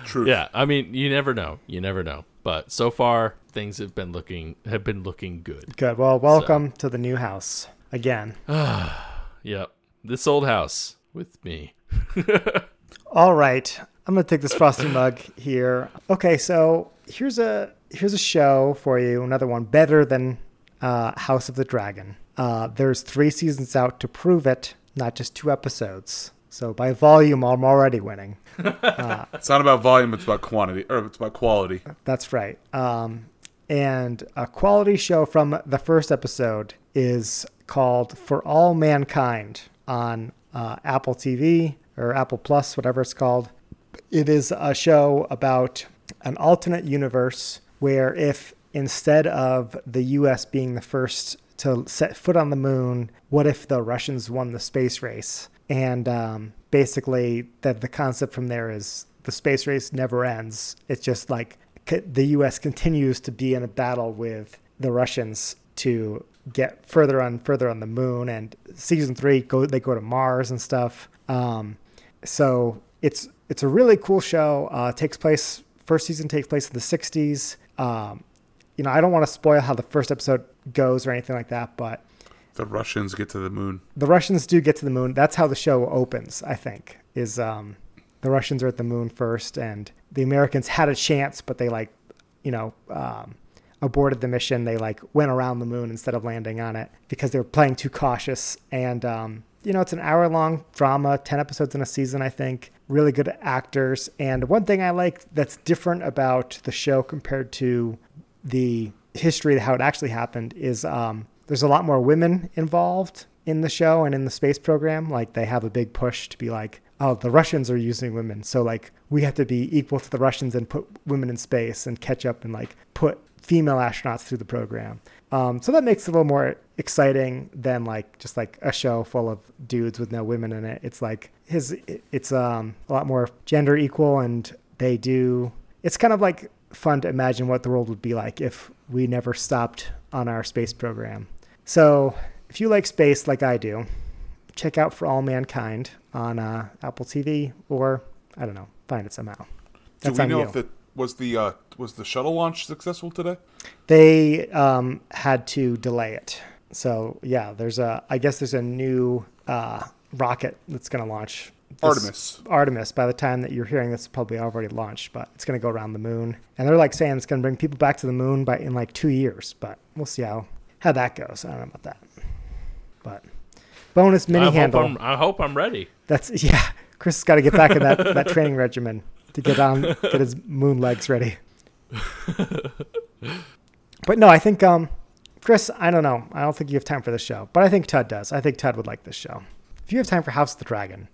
Speaker 2: Truth.
Speaker 1: yeah. I mean, you never know. You never know. But so far, things have been looking have been looking good.
Speaker 3: Good. Well, welcome to the new house again.
Speaker 1: Yep. This old house with me.
Speaker 3: All right, I'm gonna take this frosty mug here. Okay, so here's a here's a show for you. Another one better than uh, House of the Dragon. Uh, there's three seasons out to prove it, not just two episodes. So by volume, I'm already winning.
Speaker 2: It's not about volume; it's about quantity, or it's about quality.
Speaker 3: That's right. Um, and a quality show from the first episode is called For All Mankind on uh, Apple TV or Apple Plus, whatever it's called. It is a show about an alternate universe where if instead of the US being the first to set foot on the moon, what if the Russians won the space race? And um, basically, that the concept from there is the space race never ends. It's just like c- the U.S. continues to be in a battle with the Russians to get further on further on the moon. And season three, go they go to Mars and stuff. Um, so it's it's a really cool show. Uh, takes place first season takes place in the '60s. Um, you know, I don't want to spoil how the first episode goes or anything like that, but
Speaker 2: The Russians get to the moon.
Speaker 3: the Russians do get to the moon. That's how the show opens, I think. Is um, the Russians are at the moon first, and the Americans had a chance, but they like, you know, um, aborted the mission. They like went around the moon instead of landing on it because they were playing too cautious. And um, you know, it's an hour long drama, ten episodes in a season, I think. Really good actors, and one thing I like that's different about the show compared to the history of how it actually happened is um, there's a lot more women involved in the show and in the space program. Like they have a big push to be like, oh, the Russians are using women, so like we have to be equal to the Russians and put women in space and catch up and like put female astronauts through the program. Um, so that makes it a little more exciting than like just like a show full of dudes with no women in it. It's like his, it's um, a lot more gender equal, and they do. It's kind of like fun to imagine what the world would be like if we never stopped on our space program. So if you like space like I do, check out For All Mankind on uh, Apple TV or I don't know, find it somehow.
Speaker 2: Do we know
Speaker 3: you.
Speaker 2: if the was the uh, was the shuttle launch successful today?
Speaker 3: they um, had to delay it. So yeah, there's a I guess there's a new uh, rocket that's going to launch.
Speaker 2: Artemis.
Speaker 3: Artemis. By the time that you're hearing this, probably already launched, but it's going to go around the moon. And they're like saying it's going to bring people back to the moon by in like two years. But we'll see how how that goes. I don't know about that. But bonus mini
Speaker 1: I
Speaker 3: handle.
Speaker 1: I'm, I hope I'm ready.
Speaker 3: That's yeah. Chris has got to get back in that that training regimen to get on get his moon legs ready. but no, I think um, Chris, I don't know. I don't think you have time for this show, but I think Tud does. I think Tud would like this show. If you have time for House of the Dragon,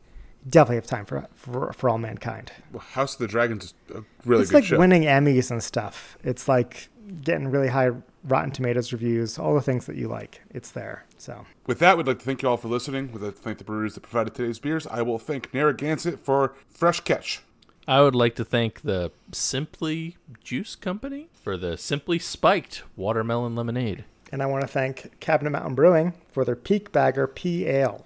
Speaker 3: you definitely have time for for, for All Mankind.
Speaker 2: Well, House of the Dragons is a really
Speaker 3: It's
Speaker 2: good
Speaker 3: like
Speaker 2: show.
Speaker 3: winning Emmys and stuff. It's like getting really high Rotten Tomatoes reviews, all the things that you like. It's there. So
Speaker 2: With that, we'd like to thank you all for listening. We'd like to thank the brewers that provided today's beers. I will thank Narragansett for Fresh Catch.
Speaker 1: I would like to thank the Simply Juice Company for the Simply Spiked Watermelon Lemonade.
Speaker 3: And I want to thank Cabinet Mountain Brewing for their Peak Bagger P Ale.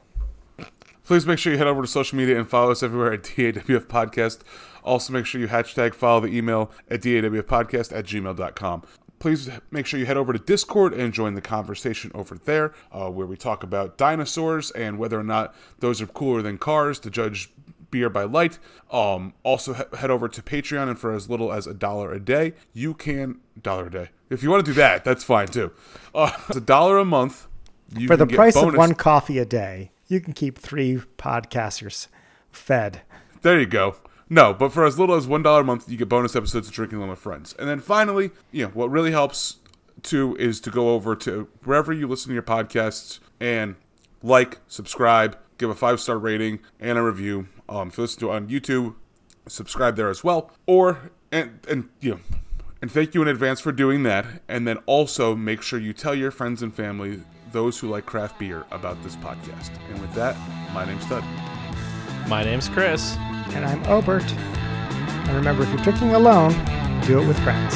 Speaker 2: Please make sure you head over to social media and follow us everywhere at DAWF Podcast. Also, make sure you hashtag follow the email at DAWFpodcast at gmail.com. Please make sure you head over to Discord and join the conversation over there, uh, where we talk about dinosaurs and whether or not those are cooler than cars to judge beer by light. Um, also, he- head over to Patreon, and for as little as a dollar a day, you can dollar a day. If you want to do that, that's fine too. Uh, it's a dollar a month. You
Speaker 3: For the price of one coffee a day, you can keep three podcasters fed.
Speaker 2: There you go. No, but for as little as one dollar a month, you get bonus episodes of Drinking Alone with Friends. And then finally, you know what really helps too is to go over to wherever you listen to your podcasts and like, subscribe, give a five star rating and a review. Um, if you listen to on YouTube, subscribe there as well. Or and and you know, and thank you in advance for doing that. And then also make sure you tell your friends and family, those who like craft beer, about this podcast. And with that, my name's Tud.
Speaker 1: My name's Chris.
Speaker 3: And I'm Obert. And remember, if you're drinking alone, do it with friends.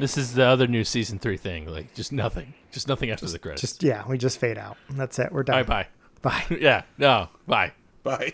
Speaker 1: This is the other new season three thing. Like just nothing. Just nothing after the credits.
Speaker 3: Just, yeah, we just fade out. That's it. We're done.
Speaker 1: bye bye.
Speaker 3: Bye.
Speaker 1: Yeah. No. Bye.
Speaker 2: Bye.